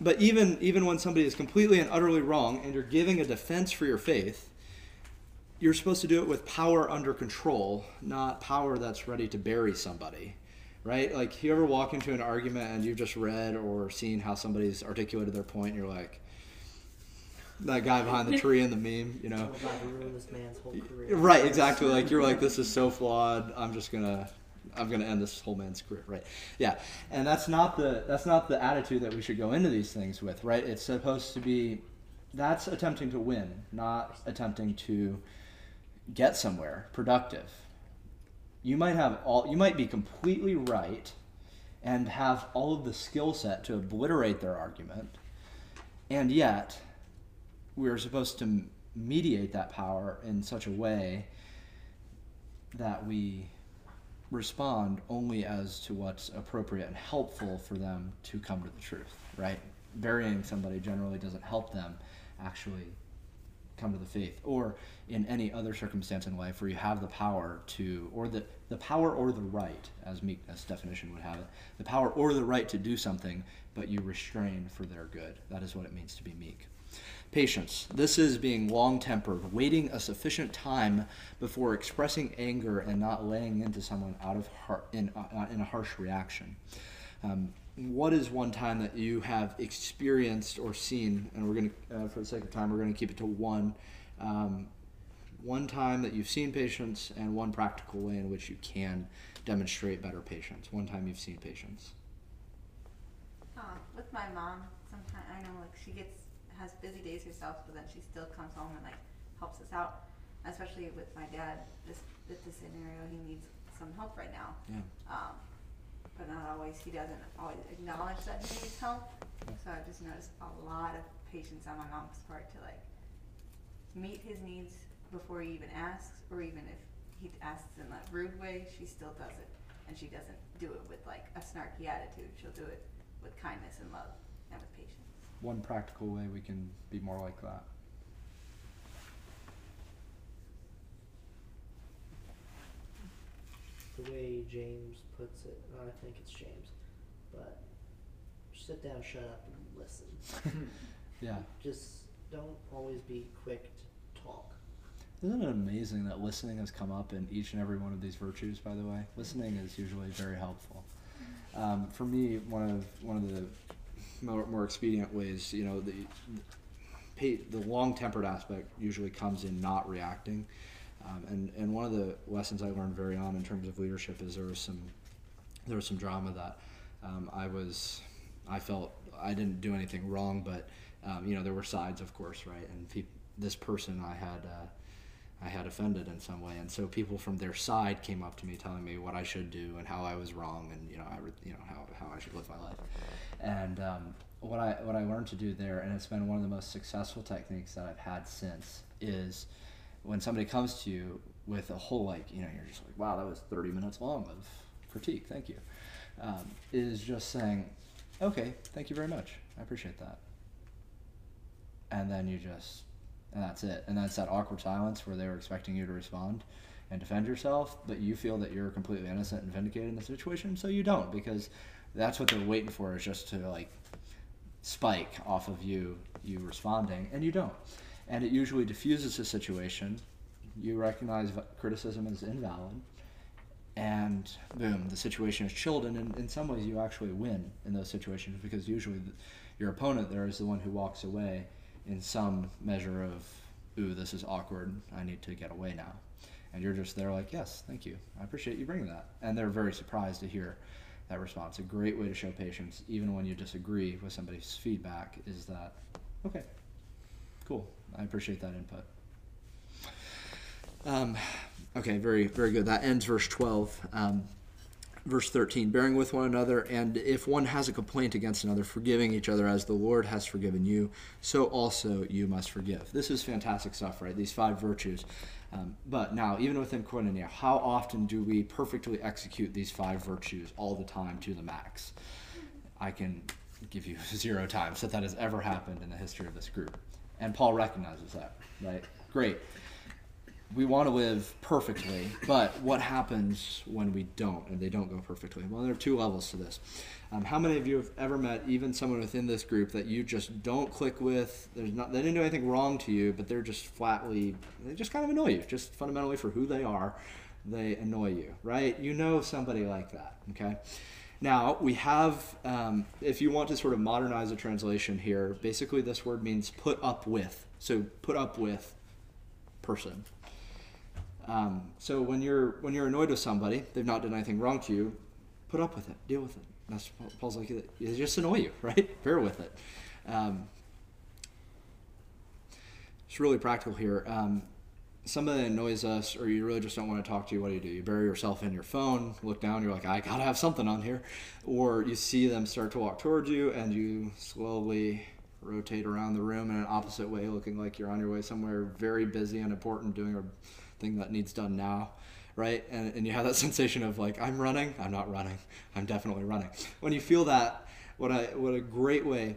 but even even when somebody is completely and utterly wrong and you're giving a defense for your faith, you're supposed to do it with power under control, not power that's ready to bury somebody. Right? Like you ever walk into an argument and you've just read or seen how somebody's articulated their point and you're like that guy behind the tree in the meme, you know. I'm about to ruin this man's whole career. Right, exactly. Like you're like, this is so flawed. I'm just gonna, I'm gonna end this whole man's career. Right? Yeah. And that's not the that's not the attitude that we should go into these things with. Right? It's supposed to be, that's attempting to win, not attempting to get somewhere productive. You might have all, you might be completely right, and have all of the skill set to obliterate their argument, and yet we're supposed to mediate that power in such a way that we respond only as to what's appropriate and helpful for them to come to the truth, right? Burying somebody generally doesn't help them actually come to the faith. Or in any other circumstance in life where you have the power to or the the power or the right as meekness definition would have it the power or the right to do something but you restrain for their good. That is what it means to be meek Patience. This is being long tempered, waiting a sufficient time before expressing anger and not laying into someone out of har- in, uh, in a harsh reaction. Um, what is one time that you have experienced or seen, and we're going to, uh, for the sake of time, we're going to keep it to one, um, one time that you've seen patience and one practical way in which you can demonstrate better patience. One time you've seen patience. Uh, with my mom, sometimes I know like she gets has busy days herself, but then she still comes home and like helps us out. Especially with my dad, this with this scenario, he needs some help right now. Yeah. Um, but not always. He doesn't always acknowledge that he needs help. So I've just noticed a lot of patience on my mom's part to like meet his needs before he even asks, or even if he asks in that rude way, she still does it, and she doesn't do it with like a snarky attitude. She'll do it with kindness and love and with patience. One practical way we can be more like that. The way James puts it, I think it's James, but sit down, shut up, and listen. Yeah. Just don't always be quick to talk. Isn't it amazing that listening has come up in each and every one of these virtues? By the way, listening is usually very helpful. Um, for me, one of one of the more, more expedient ways, you know, the the, the long tempered aspect usually comes in not reacting. Um, and and one of the lessons I learned very on in terms of leadership is there was some there was some drama that um, I was I felt I didn't do anything wrong, but um, you know there were sides, of course, right? And pe- this person I had uh, I had offended in some way, and so people from their side came up to me telling me what I should do and how I was wrong, and you know I, you know how, how I should live my life. And um, what I what I learned to do there, and it's been one of the most successful techniques that I've had since, is when somebody comes to you with a whole like you know you're just like wow that was 30 minutes long of critique thank you um, is just saying okay thank you very much i appreciate that. And then you just and that's it. And that's that awkward silence where they were expecting you to respond and defend yourself but you feel that you're completely innocent and vindicated in the situation so you don't because that's what they're waiting for is just to like spike off of you you responding and you don't. And it usually diffuses the situation. You recognize criticism as invalid and boom the situation is chilled and in, in some ways you actually win in those situations because usually the, your opponent there is the one who walks away in some measure of ooh this is awkward. I need to get away now. And you're just there like yes thank you. I appreciate you bringing that. And they're very surprised to hear that response a great way to show patience even when you disagree with somebody's feedback is that okay Cool. I appreciate that input. Um, okay, very, very good. That ends verse 12. Um, verse 13 bearing with one another and if one has a complaint against another forgiving each other as the lord has forgiven you so also you must forgive this is fantastic stuff right these five virtues um, but now even within koinonia how often do we perfectly execute these five virtues all the time to the max? I can give you zero times that that has ever happened in the history of this group. And paul recognizes that right? Great we want to live perfectly, but what happens when we don't and they don't go perfectly? Well, there are two levels to this. Um, how many of you have ever met even someone within this group that you just don't click with? There's not they didn't do anything wrong to you, but they're just flatly they just kind of annoy you, just fundamentally for who they are. They annoy you, right? You know somebody like that, okay? Now, we have, um, if you want to sort of modernize a translation here, basically this word means put up with. So, put up with person, um, so when you're when you're annoyed with somebody, they've not done anything wrong to you. Put up with it. Deal with it. That's Paul's like they just annoy you, right? Bear with it. Um, it's really practical here. Um, somebody annoys us, or you really just don't want to talk to you. What do you do? You bury yourself in your phone, look down. You're like, I gotta have something on here, or you see them start to walk towards you, and you slowly rotate around the room in an opposite way, looking like you're on your way somewhere very busy and important, doing a thing that needs done now right? And, and you have that sensation of like i'm running i'm not running i'm definitely running. When you feel that what a what a great way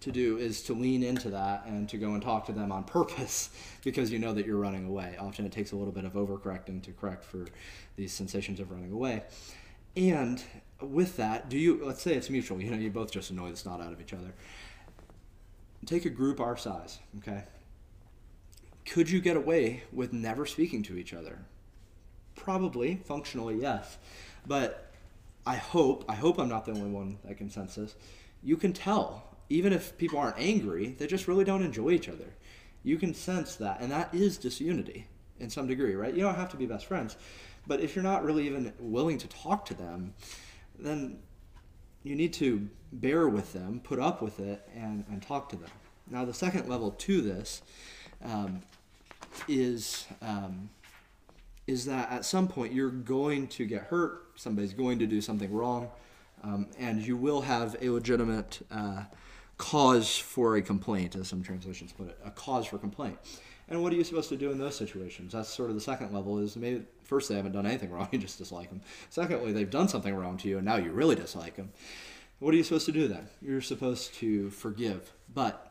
to do is to lean into that and to go and talk to them on purpose because you know that you're running away. Often it takes a little bit of overcorrecting to correct for these sensations of running away. And with that do you let's say it's mutual you know you both just annoy the snot out of each other. Take a group our size okay could you get away with never speaking to each other? Probably, functionally, yes. But I hope, I hope I'm not the only one that can sense this. You can tell, even if people aren't angry, they just really don't enjoy each other. You can sense that, and that is disunity in some degree, right? You don't have to be best friends. But if you're not really even willing to talk to them, then you need to bear with them, put up with it, and, and talk to them. Now, the second level to this um, is um, is that at some point you're going to get hurt, somebody's going to do something wrong, um, and you will have a legitimate uh, cause for a complaint, as some translations put it, a cause for complaint. And what are you supposed to do in those situations? That's sort of the second level. Is maybe first they haven't done anything wrong, you just dislike them. Secondly, they've done something wrong to you, and now you really dislike them. What are you supposed to do then? You're supposed to forgive, but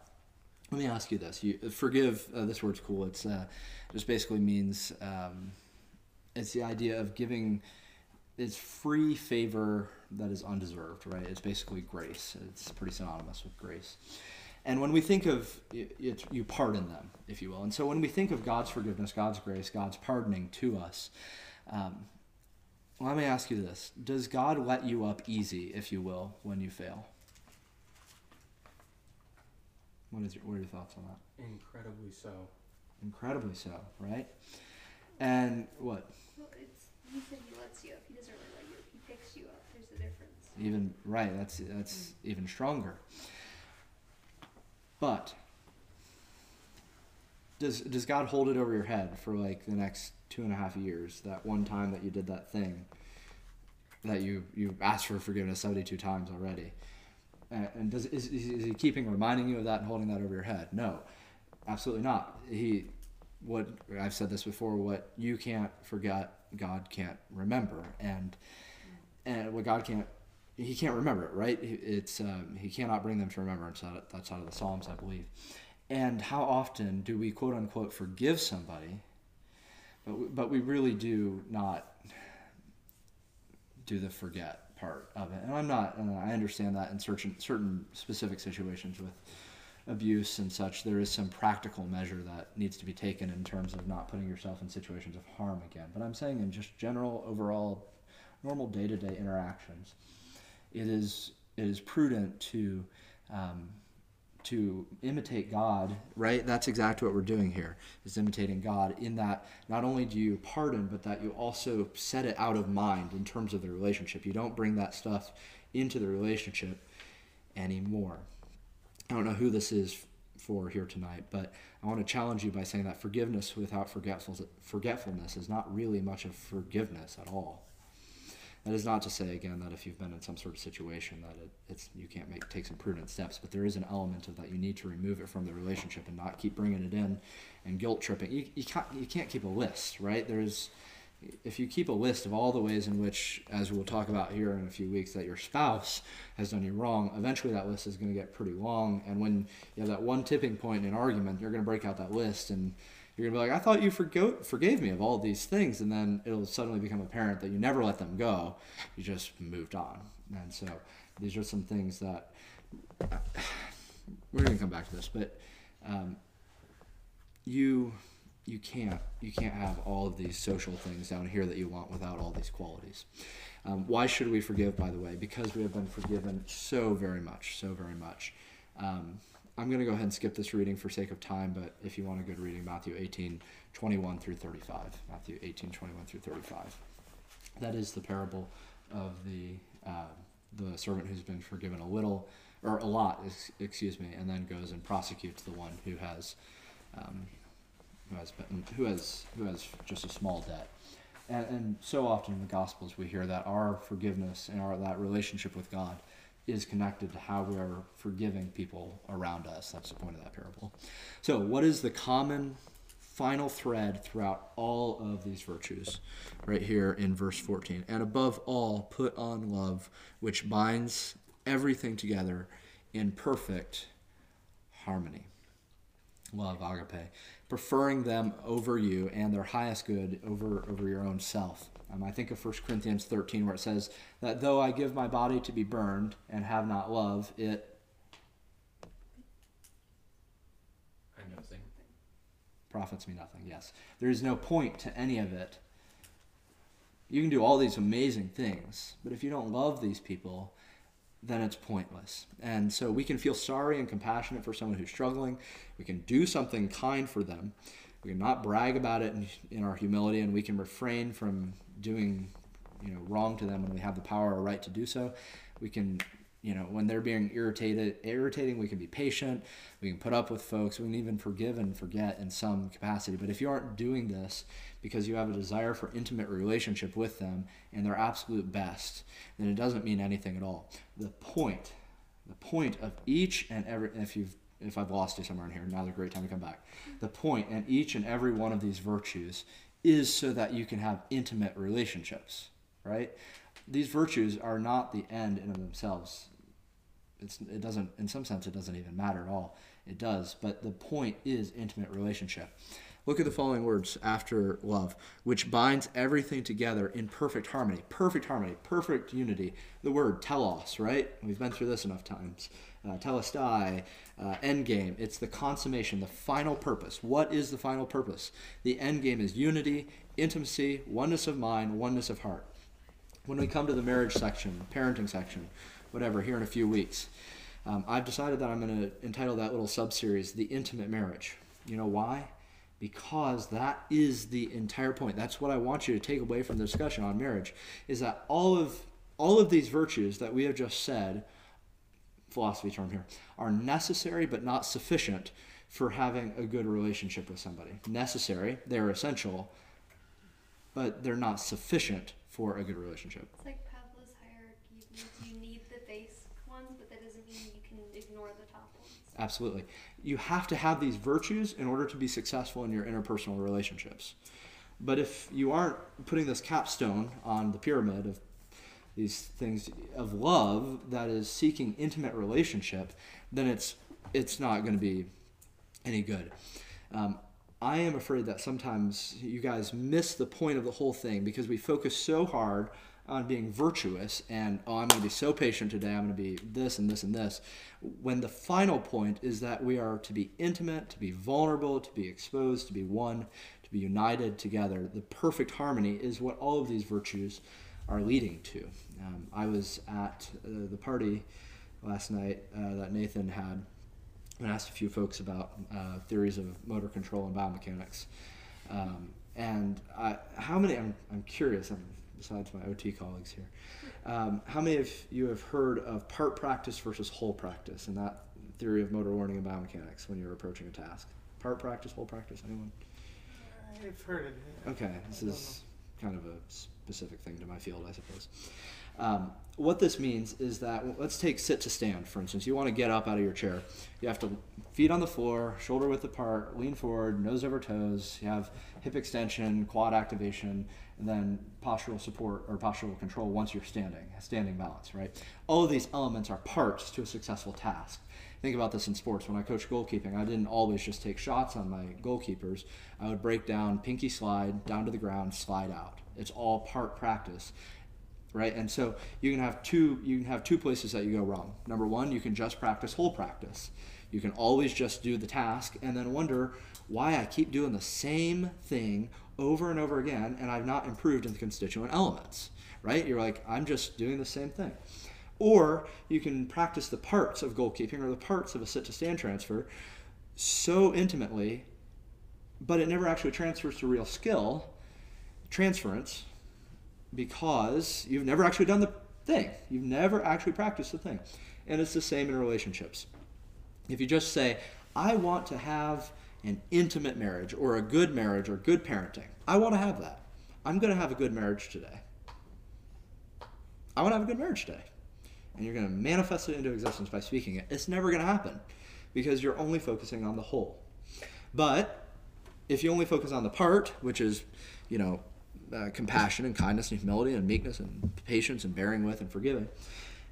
let me ask you this: you forgive. Uh, this word's cool. It's uh, just basically means um, it's the idea of giving. It's free favor that is undeserved, right? It's basically grace. It's pretty synonymous with grace. And when we think of it, you pardon them, if you will. And so when we think of God's forgiveness, God's grace, God's pardoning to us, um, let me ask you this: Does God let you up easy, if you will, when you fail? What is your what are your thoughts on that? Incredibly so. Incredibly so, right? And what? Well, it's he said he lets you up. He doesn't really let you up. He picks you up. There's a difference. Even right. That's that's mm. even stronger. But does does God hold it over your head for like the next two and a half years? That one time that you did that thing that you you asked for forgiveness seventy two times already and does is, is he keeping reminding you of that and holding that over your head? No, absolutely not. He, what I've said this before. What you can't forget, God can't remember, and and what God can't, He can't remember it. Right? It's um, He cannot bring them to remembrance. That's out of the Psalms, I believe. And how often do we quote unquote forgive somebody, but but we really do not do the forget part of it. And I'm not, uh, I understand that in certain, certain specific situations with abuse and such, there is some practical measure that needs to be taken in terms of not putting yourself in situations of harm again. But I'm saying in just general, overall, normal day to day interactions, it is, it is prudent to um, to imitate God, right? That's exactly what we're doing here, is imitating God in that not only do you pardon, but that you also set it out of mind in terms of the relationship. You don't bring that stuff into the relationship anymore. I don't know who this is for here tonight, but I want to challenge you by saying that forgiveness without forgetful, forgetfulness is not really much of forgiveness at all. That is not to say again that if you've been in some sort of situation that it, it's you can't make take some prudent steps, but there is an element of that you need to remove it from the relationship and not keep bringing it in and guilt tripping. You, you can't you can't keep a list, right? There's if you keep a list of all the ways in which, as we'll talk about here in a few weeks, that your spouse has done you wrong, eventually that list is going to get pretty long. And when you have that one tipping point in an argument, you're going to break out that list and you're to be like, I thought you forgo- forgave me of all these things. And then it'll suddenly become apparent that you never let them go. You just moved on. And so these are some things that we're to come back to this, but um, you you can't you can't have all of these social things down here that you want without all these qualities. Um, why should we forgive? By the way, because we have been forgiven so very much, so very much. Um, I'm going to go ahead and skip this reading for sake of time, but if you want a good reading, Matthew 18, 21 through 35. Matthew 18, 21 through 35. That is the parable of the uh, the servant who's been forgiven a little or a lot, excuse me, and then goes and prosecutes the one who has um, who has been, who has who has just a small debt. And, and so often in the Gospels we hear that our forgiveness and our that relationship with God is connected to how we are forgiving people around us. That's the point of that parable. So, what is the common final thread throughout all of these virtues? Right here in verse 14. And above all, put on love, which binds everything together in perfect harmony. Love, agape preferring them over you and their highest good over, over your own self. Um, I think of 1 Corinthians 13, where it says that though I give my body to be burned and have not love, it. I nothing. Profits me nothing, yes. There is no point to any of it. You can do all these amazing things, but if you don't love these people, then it's pointless. And so we can feel sorry and compassionate for someone who's struggling. We can do something kind for them. We can not brag about it in, in our humility, and we can refrain from doing you know wrong to them when we have the power or right to do so. We can you know when they're being irritated irritating we can be patient we can put up with folks we can even forgive and forget in some capacity but if you aren't doing this because you have a desire for intimate relationship with them and their absolute best then it doesn't mean anything at all the point the point of each and every if you've if I've lost you somewhere in here, now's a great time to come back. The point in each and every one of these virtues is so that you can have intimate relationships, right? these virtues are not the end in themselves. It's, it doesn't, in some sense, it doesn't even matter at all. It does, but the point is intimate relationship. Look at the following words after love, which binds everything together in perfect harmony. Perfect harmony, perfect unity. The word telos, right? We've been through this enough times. Uh, telestai, uh, end game. It's the consummation, the final purpose. What is the final purpose? The end game is unity, intimacy, oneness of mind, oneness of heart when we come to the marriage section, parenting section, whatever, here in a few weeks, um, I've decided that I'm going to entitle that little subseries "The Intimate Marriage." You know why? Because that is the entire point. That's what I want you to take away from the discussion on marriage: is that all of all of these virtues that we have just said, philosophy term here, are necessary but not sufficient for having a good relationship with somebody. Necessary, they're essential, but they're not sufficient for a good relationship. It's like Pavlov's hierarchy. You need the base ones, but that doesn't mean you can ignore the top ones. Absolutely. You have to have these virtues in order to be successful in your interpersonal relationships. But if you aren't putting this capstone on the pyramid of these things of love that is seeking intimate relationship, then it's it's not going to be any good. Um, I am afraid that sometimes you guys miss the point of the whole thing because we focus so hard on being virtuous and oh i'm going to be so patient today i'm going to be this and this and this when the final point is that we are to be intimate to be vulnerable to be exposed to be one to be united together the perfect harmony is what all of these virtues are leading to um, i was at uh, the party last night uh, that nathan had and asked a few folks about uh, theories of motor control and biomechanics. Um, and I, how many, I'm, I'm curious, I'm, besides my OT colleagues here, um, how many of you have heard of part practice versus whole practice and that theory of motor learning and biomechanics when you're approaching a task? Part practice, whole practice, anyone? I've heard it. Okay, this is kind of a specific thing to my field, I suppose. Um, what this means is that let's take sit to stand, for instance. You want to get up out of your chair. You have to feet on the floor, shoulder width apart, lean forward, nose over toes. You have hip extension, quad activation, and then postural support or postural control once you're standing, standing balance, right? All of these elements are parts to a successful task. Think about this in sports. When I coached goalkeeping, I didn't always just take shots on my goalkeepers. I would break down pinky slide, down to the ground, slide out. It's all part practice right? And so you can have two you can have two places that you go wrong. Number one you can just practice whole practice. You can always just do the task and then wonder why i keep doing the same thing over and over again and i've not improved in the constituent elements right? You're like i'm just doing the same thing. Or you can practice the parts of goalkeeping or the parts of a sit to stand transfer so intimately but it never actually transfers to real skill transference because you've never actually done the thing. You've never actually practiced the thing. And it's the same in relationships. If you just say, I want to have an intimate marriage or a good marriage or good parenting, I want to have that. I'm going to have a good marriage today. I want to have a good marriage today. And you're going to manifest it into existence by speaking it. It's never going to happen because you're only focusing on the whole. But if you only focus on the part, which is, you know, uh, compassion and kindness and humility and meekness and patience and bearing with and forgiving.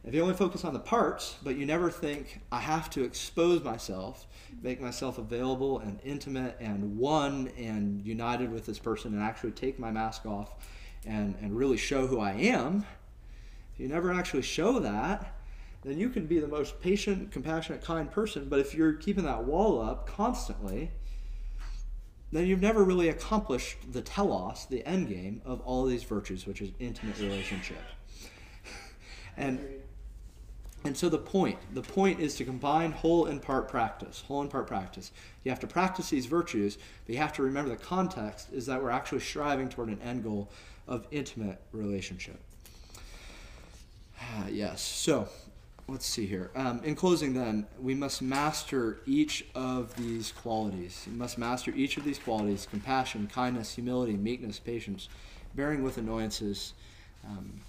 If you only focus on the parts, but you never think, I have to expose myself, make myself available and intimate and one and united with this person and actually take my mask off and, and really show who I am, if you never actually show that, then you can be the most patient, compassionate, kind person. But if you're keeping that wall up constantly, then you've never really accomplished the telos, the end game of all these virtues, which is intimate relationship. and and so the point, the point is to combine whole and part practice, whole and part practice. You have to practice these virtues, but you have to remember the context is that we're actually striving toward an end goal of intimate relationship. Ah, yes. So let's see here. Um, in closing, then, we must master each of these qualities. You must master each of these qualities compassion, kindness, humility, meekness, patience, bearing with annoyances, um,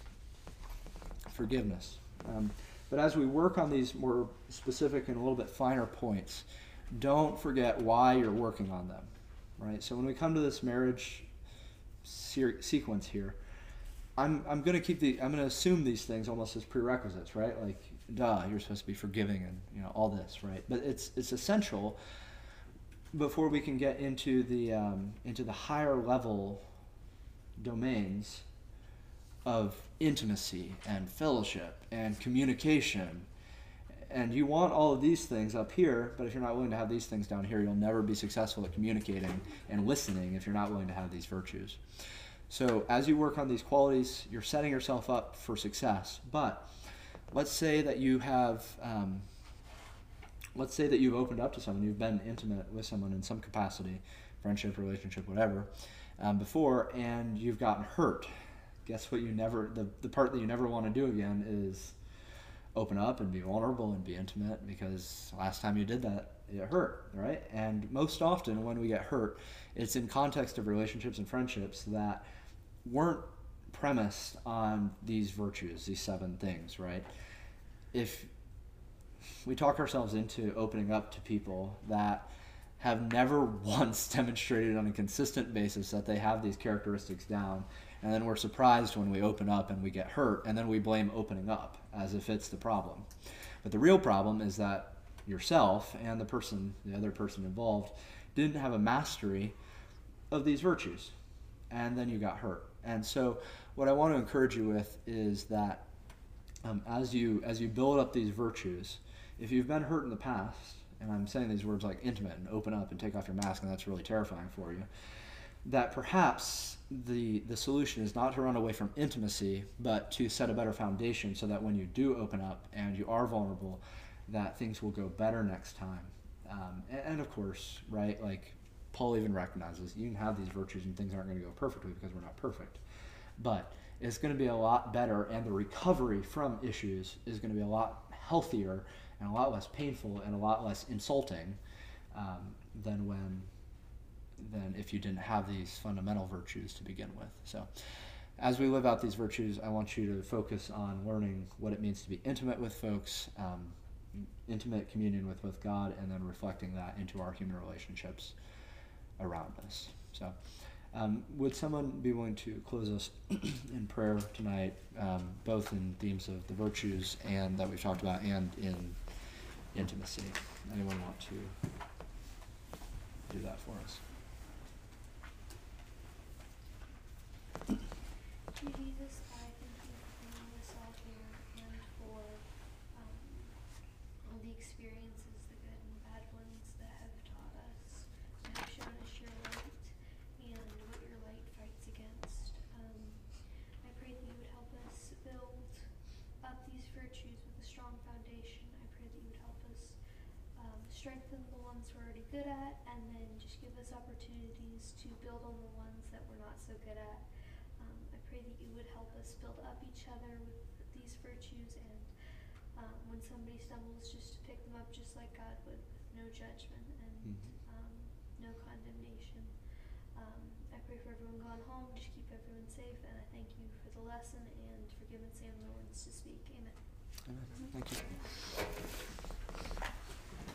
forgiveness. Um, but as we work on these more specific and a little bit finer points, don't forget why you're working on them. Right? So when we come to this marriage se- sequence here, I'm, I'm going to keep the I'm going to assume these things almost as prerequisites, right? Like duh, you're supposed to be forgiving and you know all this, right? But it's it's essential before we can get into the um, into the higher level domains of intimacy and fellowship and communication. And you want all of these things up here, but if you're not willing to have these things down here, you'll never be successful at communicating and listening if you're not willing to have these virtues. So, as you work on these qualities, you're setting yourself up for success. But let's say that you have um, let's say that you've opened up to someone you've been intimate with someone in some capacity friendship relationship whatever um, before and you've gotten hurt guess what you never the, the part that you never want to do again is open up and be vulnerable and be intimate because last time you did that it hurt right? And most often when we get hurt it's in context of relationships and friendships that weren't premised on these virtues, these seven things, right? If we talk ourselves into opening up to people that have never once demonstrated on a consistent basis that they have these characteristics down, and then we're surprised when we open up and we get hurt, and then we blame opening up as if it's the problem. But the real problem is that yourself and the person, the other person involved, didn't have a mastery of these virtues, and then you got hurt. And so, what I want to encourage you with is that um, as you as you build up these virtues, if you've been hurt in the past, and I'm saying these words like intimate and open up and take off your mask, and that's really terrifying for you, that perhaps the the solution is not to run away from intimacy, but to set a better foundation so that when you do open up and you are vulnerable, that things will go better next time. Um, and, and of course, right, like Paul even recognizes you can have these virtues and things aren't going to go perfectly because we're not perfect. But it's going to be a lot better, and the recovery from issues is going to be a lot healthier and a lot less painful and a lot less insulting um, than when than if you didn't have these fundamental virtues to begin with. So, as we live out these virtues, I want you to focus on learning what it means to be intimate with folks, um, intimate communion with with God, and then reflecting that into our human relationships around us. So, um, would someone be willing to close us in prayer tonight, um, both in themes of the virtues and that we've talked about, and in intimacy? Anyone want to do that for us? Jesus, I thank you for bringing us all here and for um, all the experiences, the good and bad ones that have taught us, that have shown us your light and what your light fights against. Um, I pray that you would help us build up these virtues with a strong foundation. I pray that you would help us um, strengthen the ones we're already good at and then just give us opportunities to build on the ones that we're not so good at. Um, I pray that you would help us build up each other with these virtues and um, when somebody stumbles, just to pick them up just like God would, with no judgment and Mhm. um, no condemnation. Um, I pray for everyone gone home, just keep everyone safe, and I thank you for the lesson and for giving Sam the words to speak. Amen. Amen. Thank you.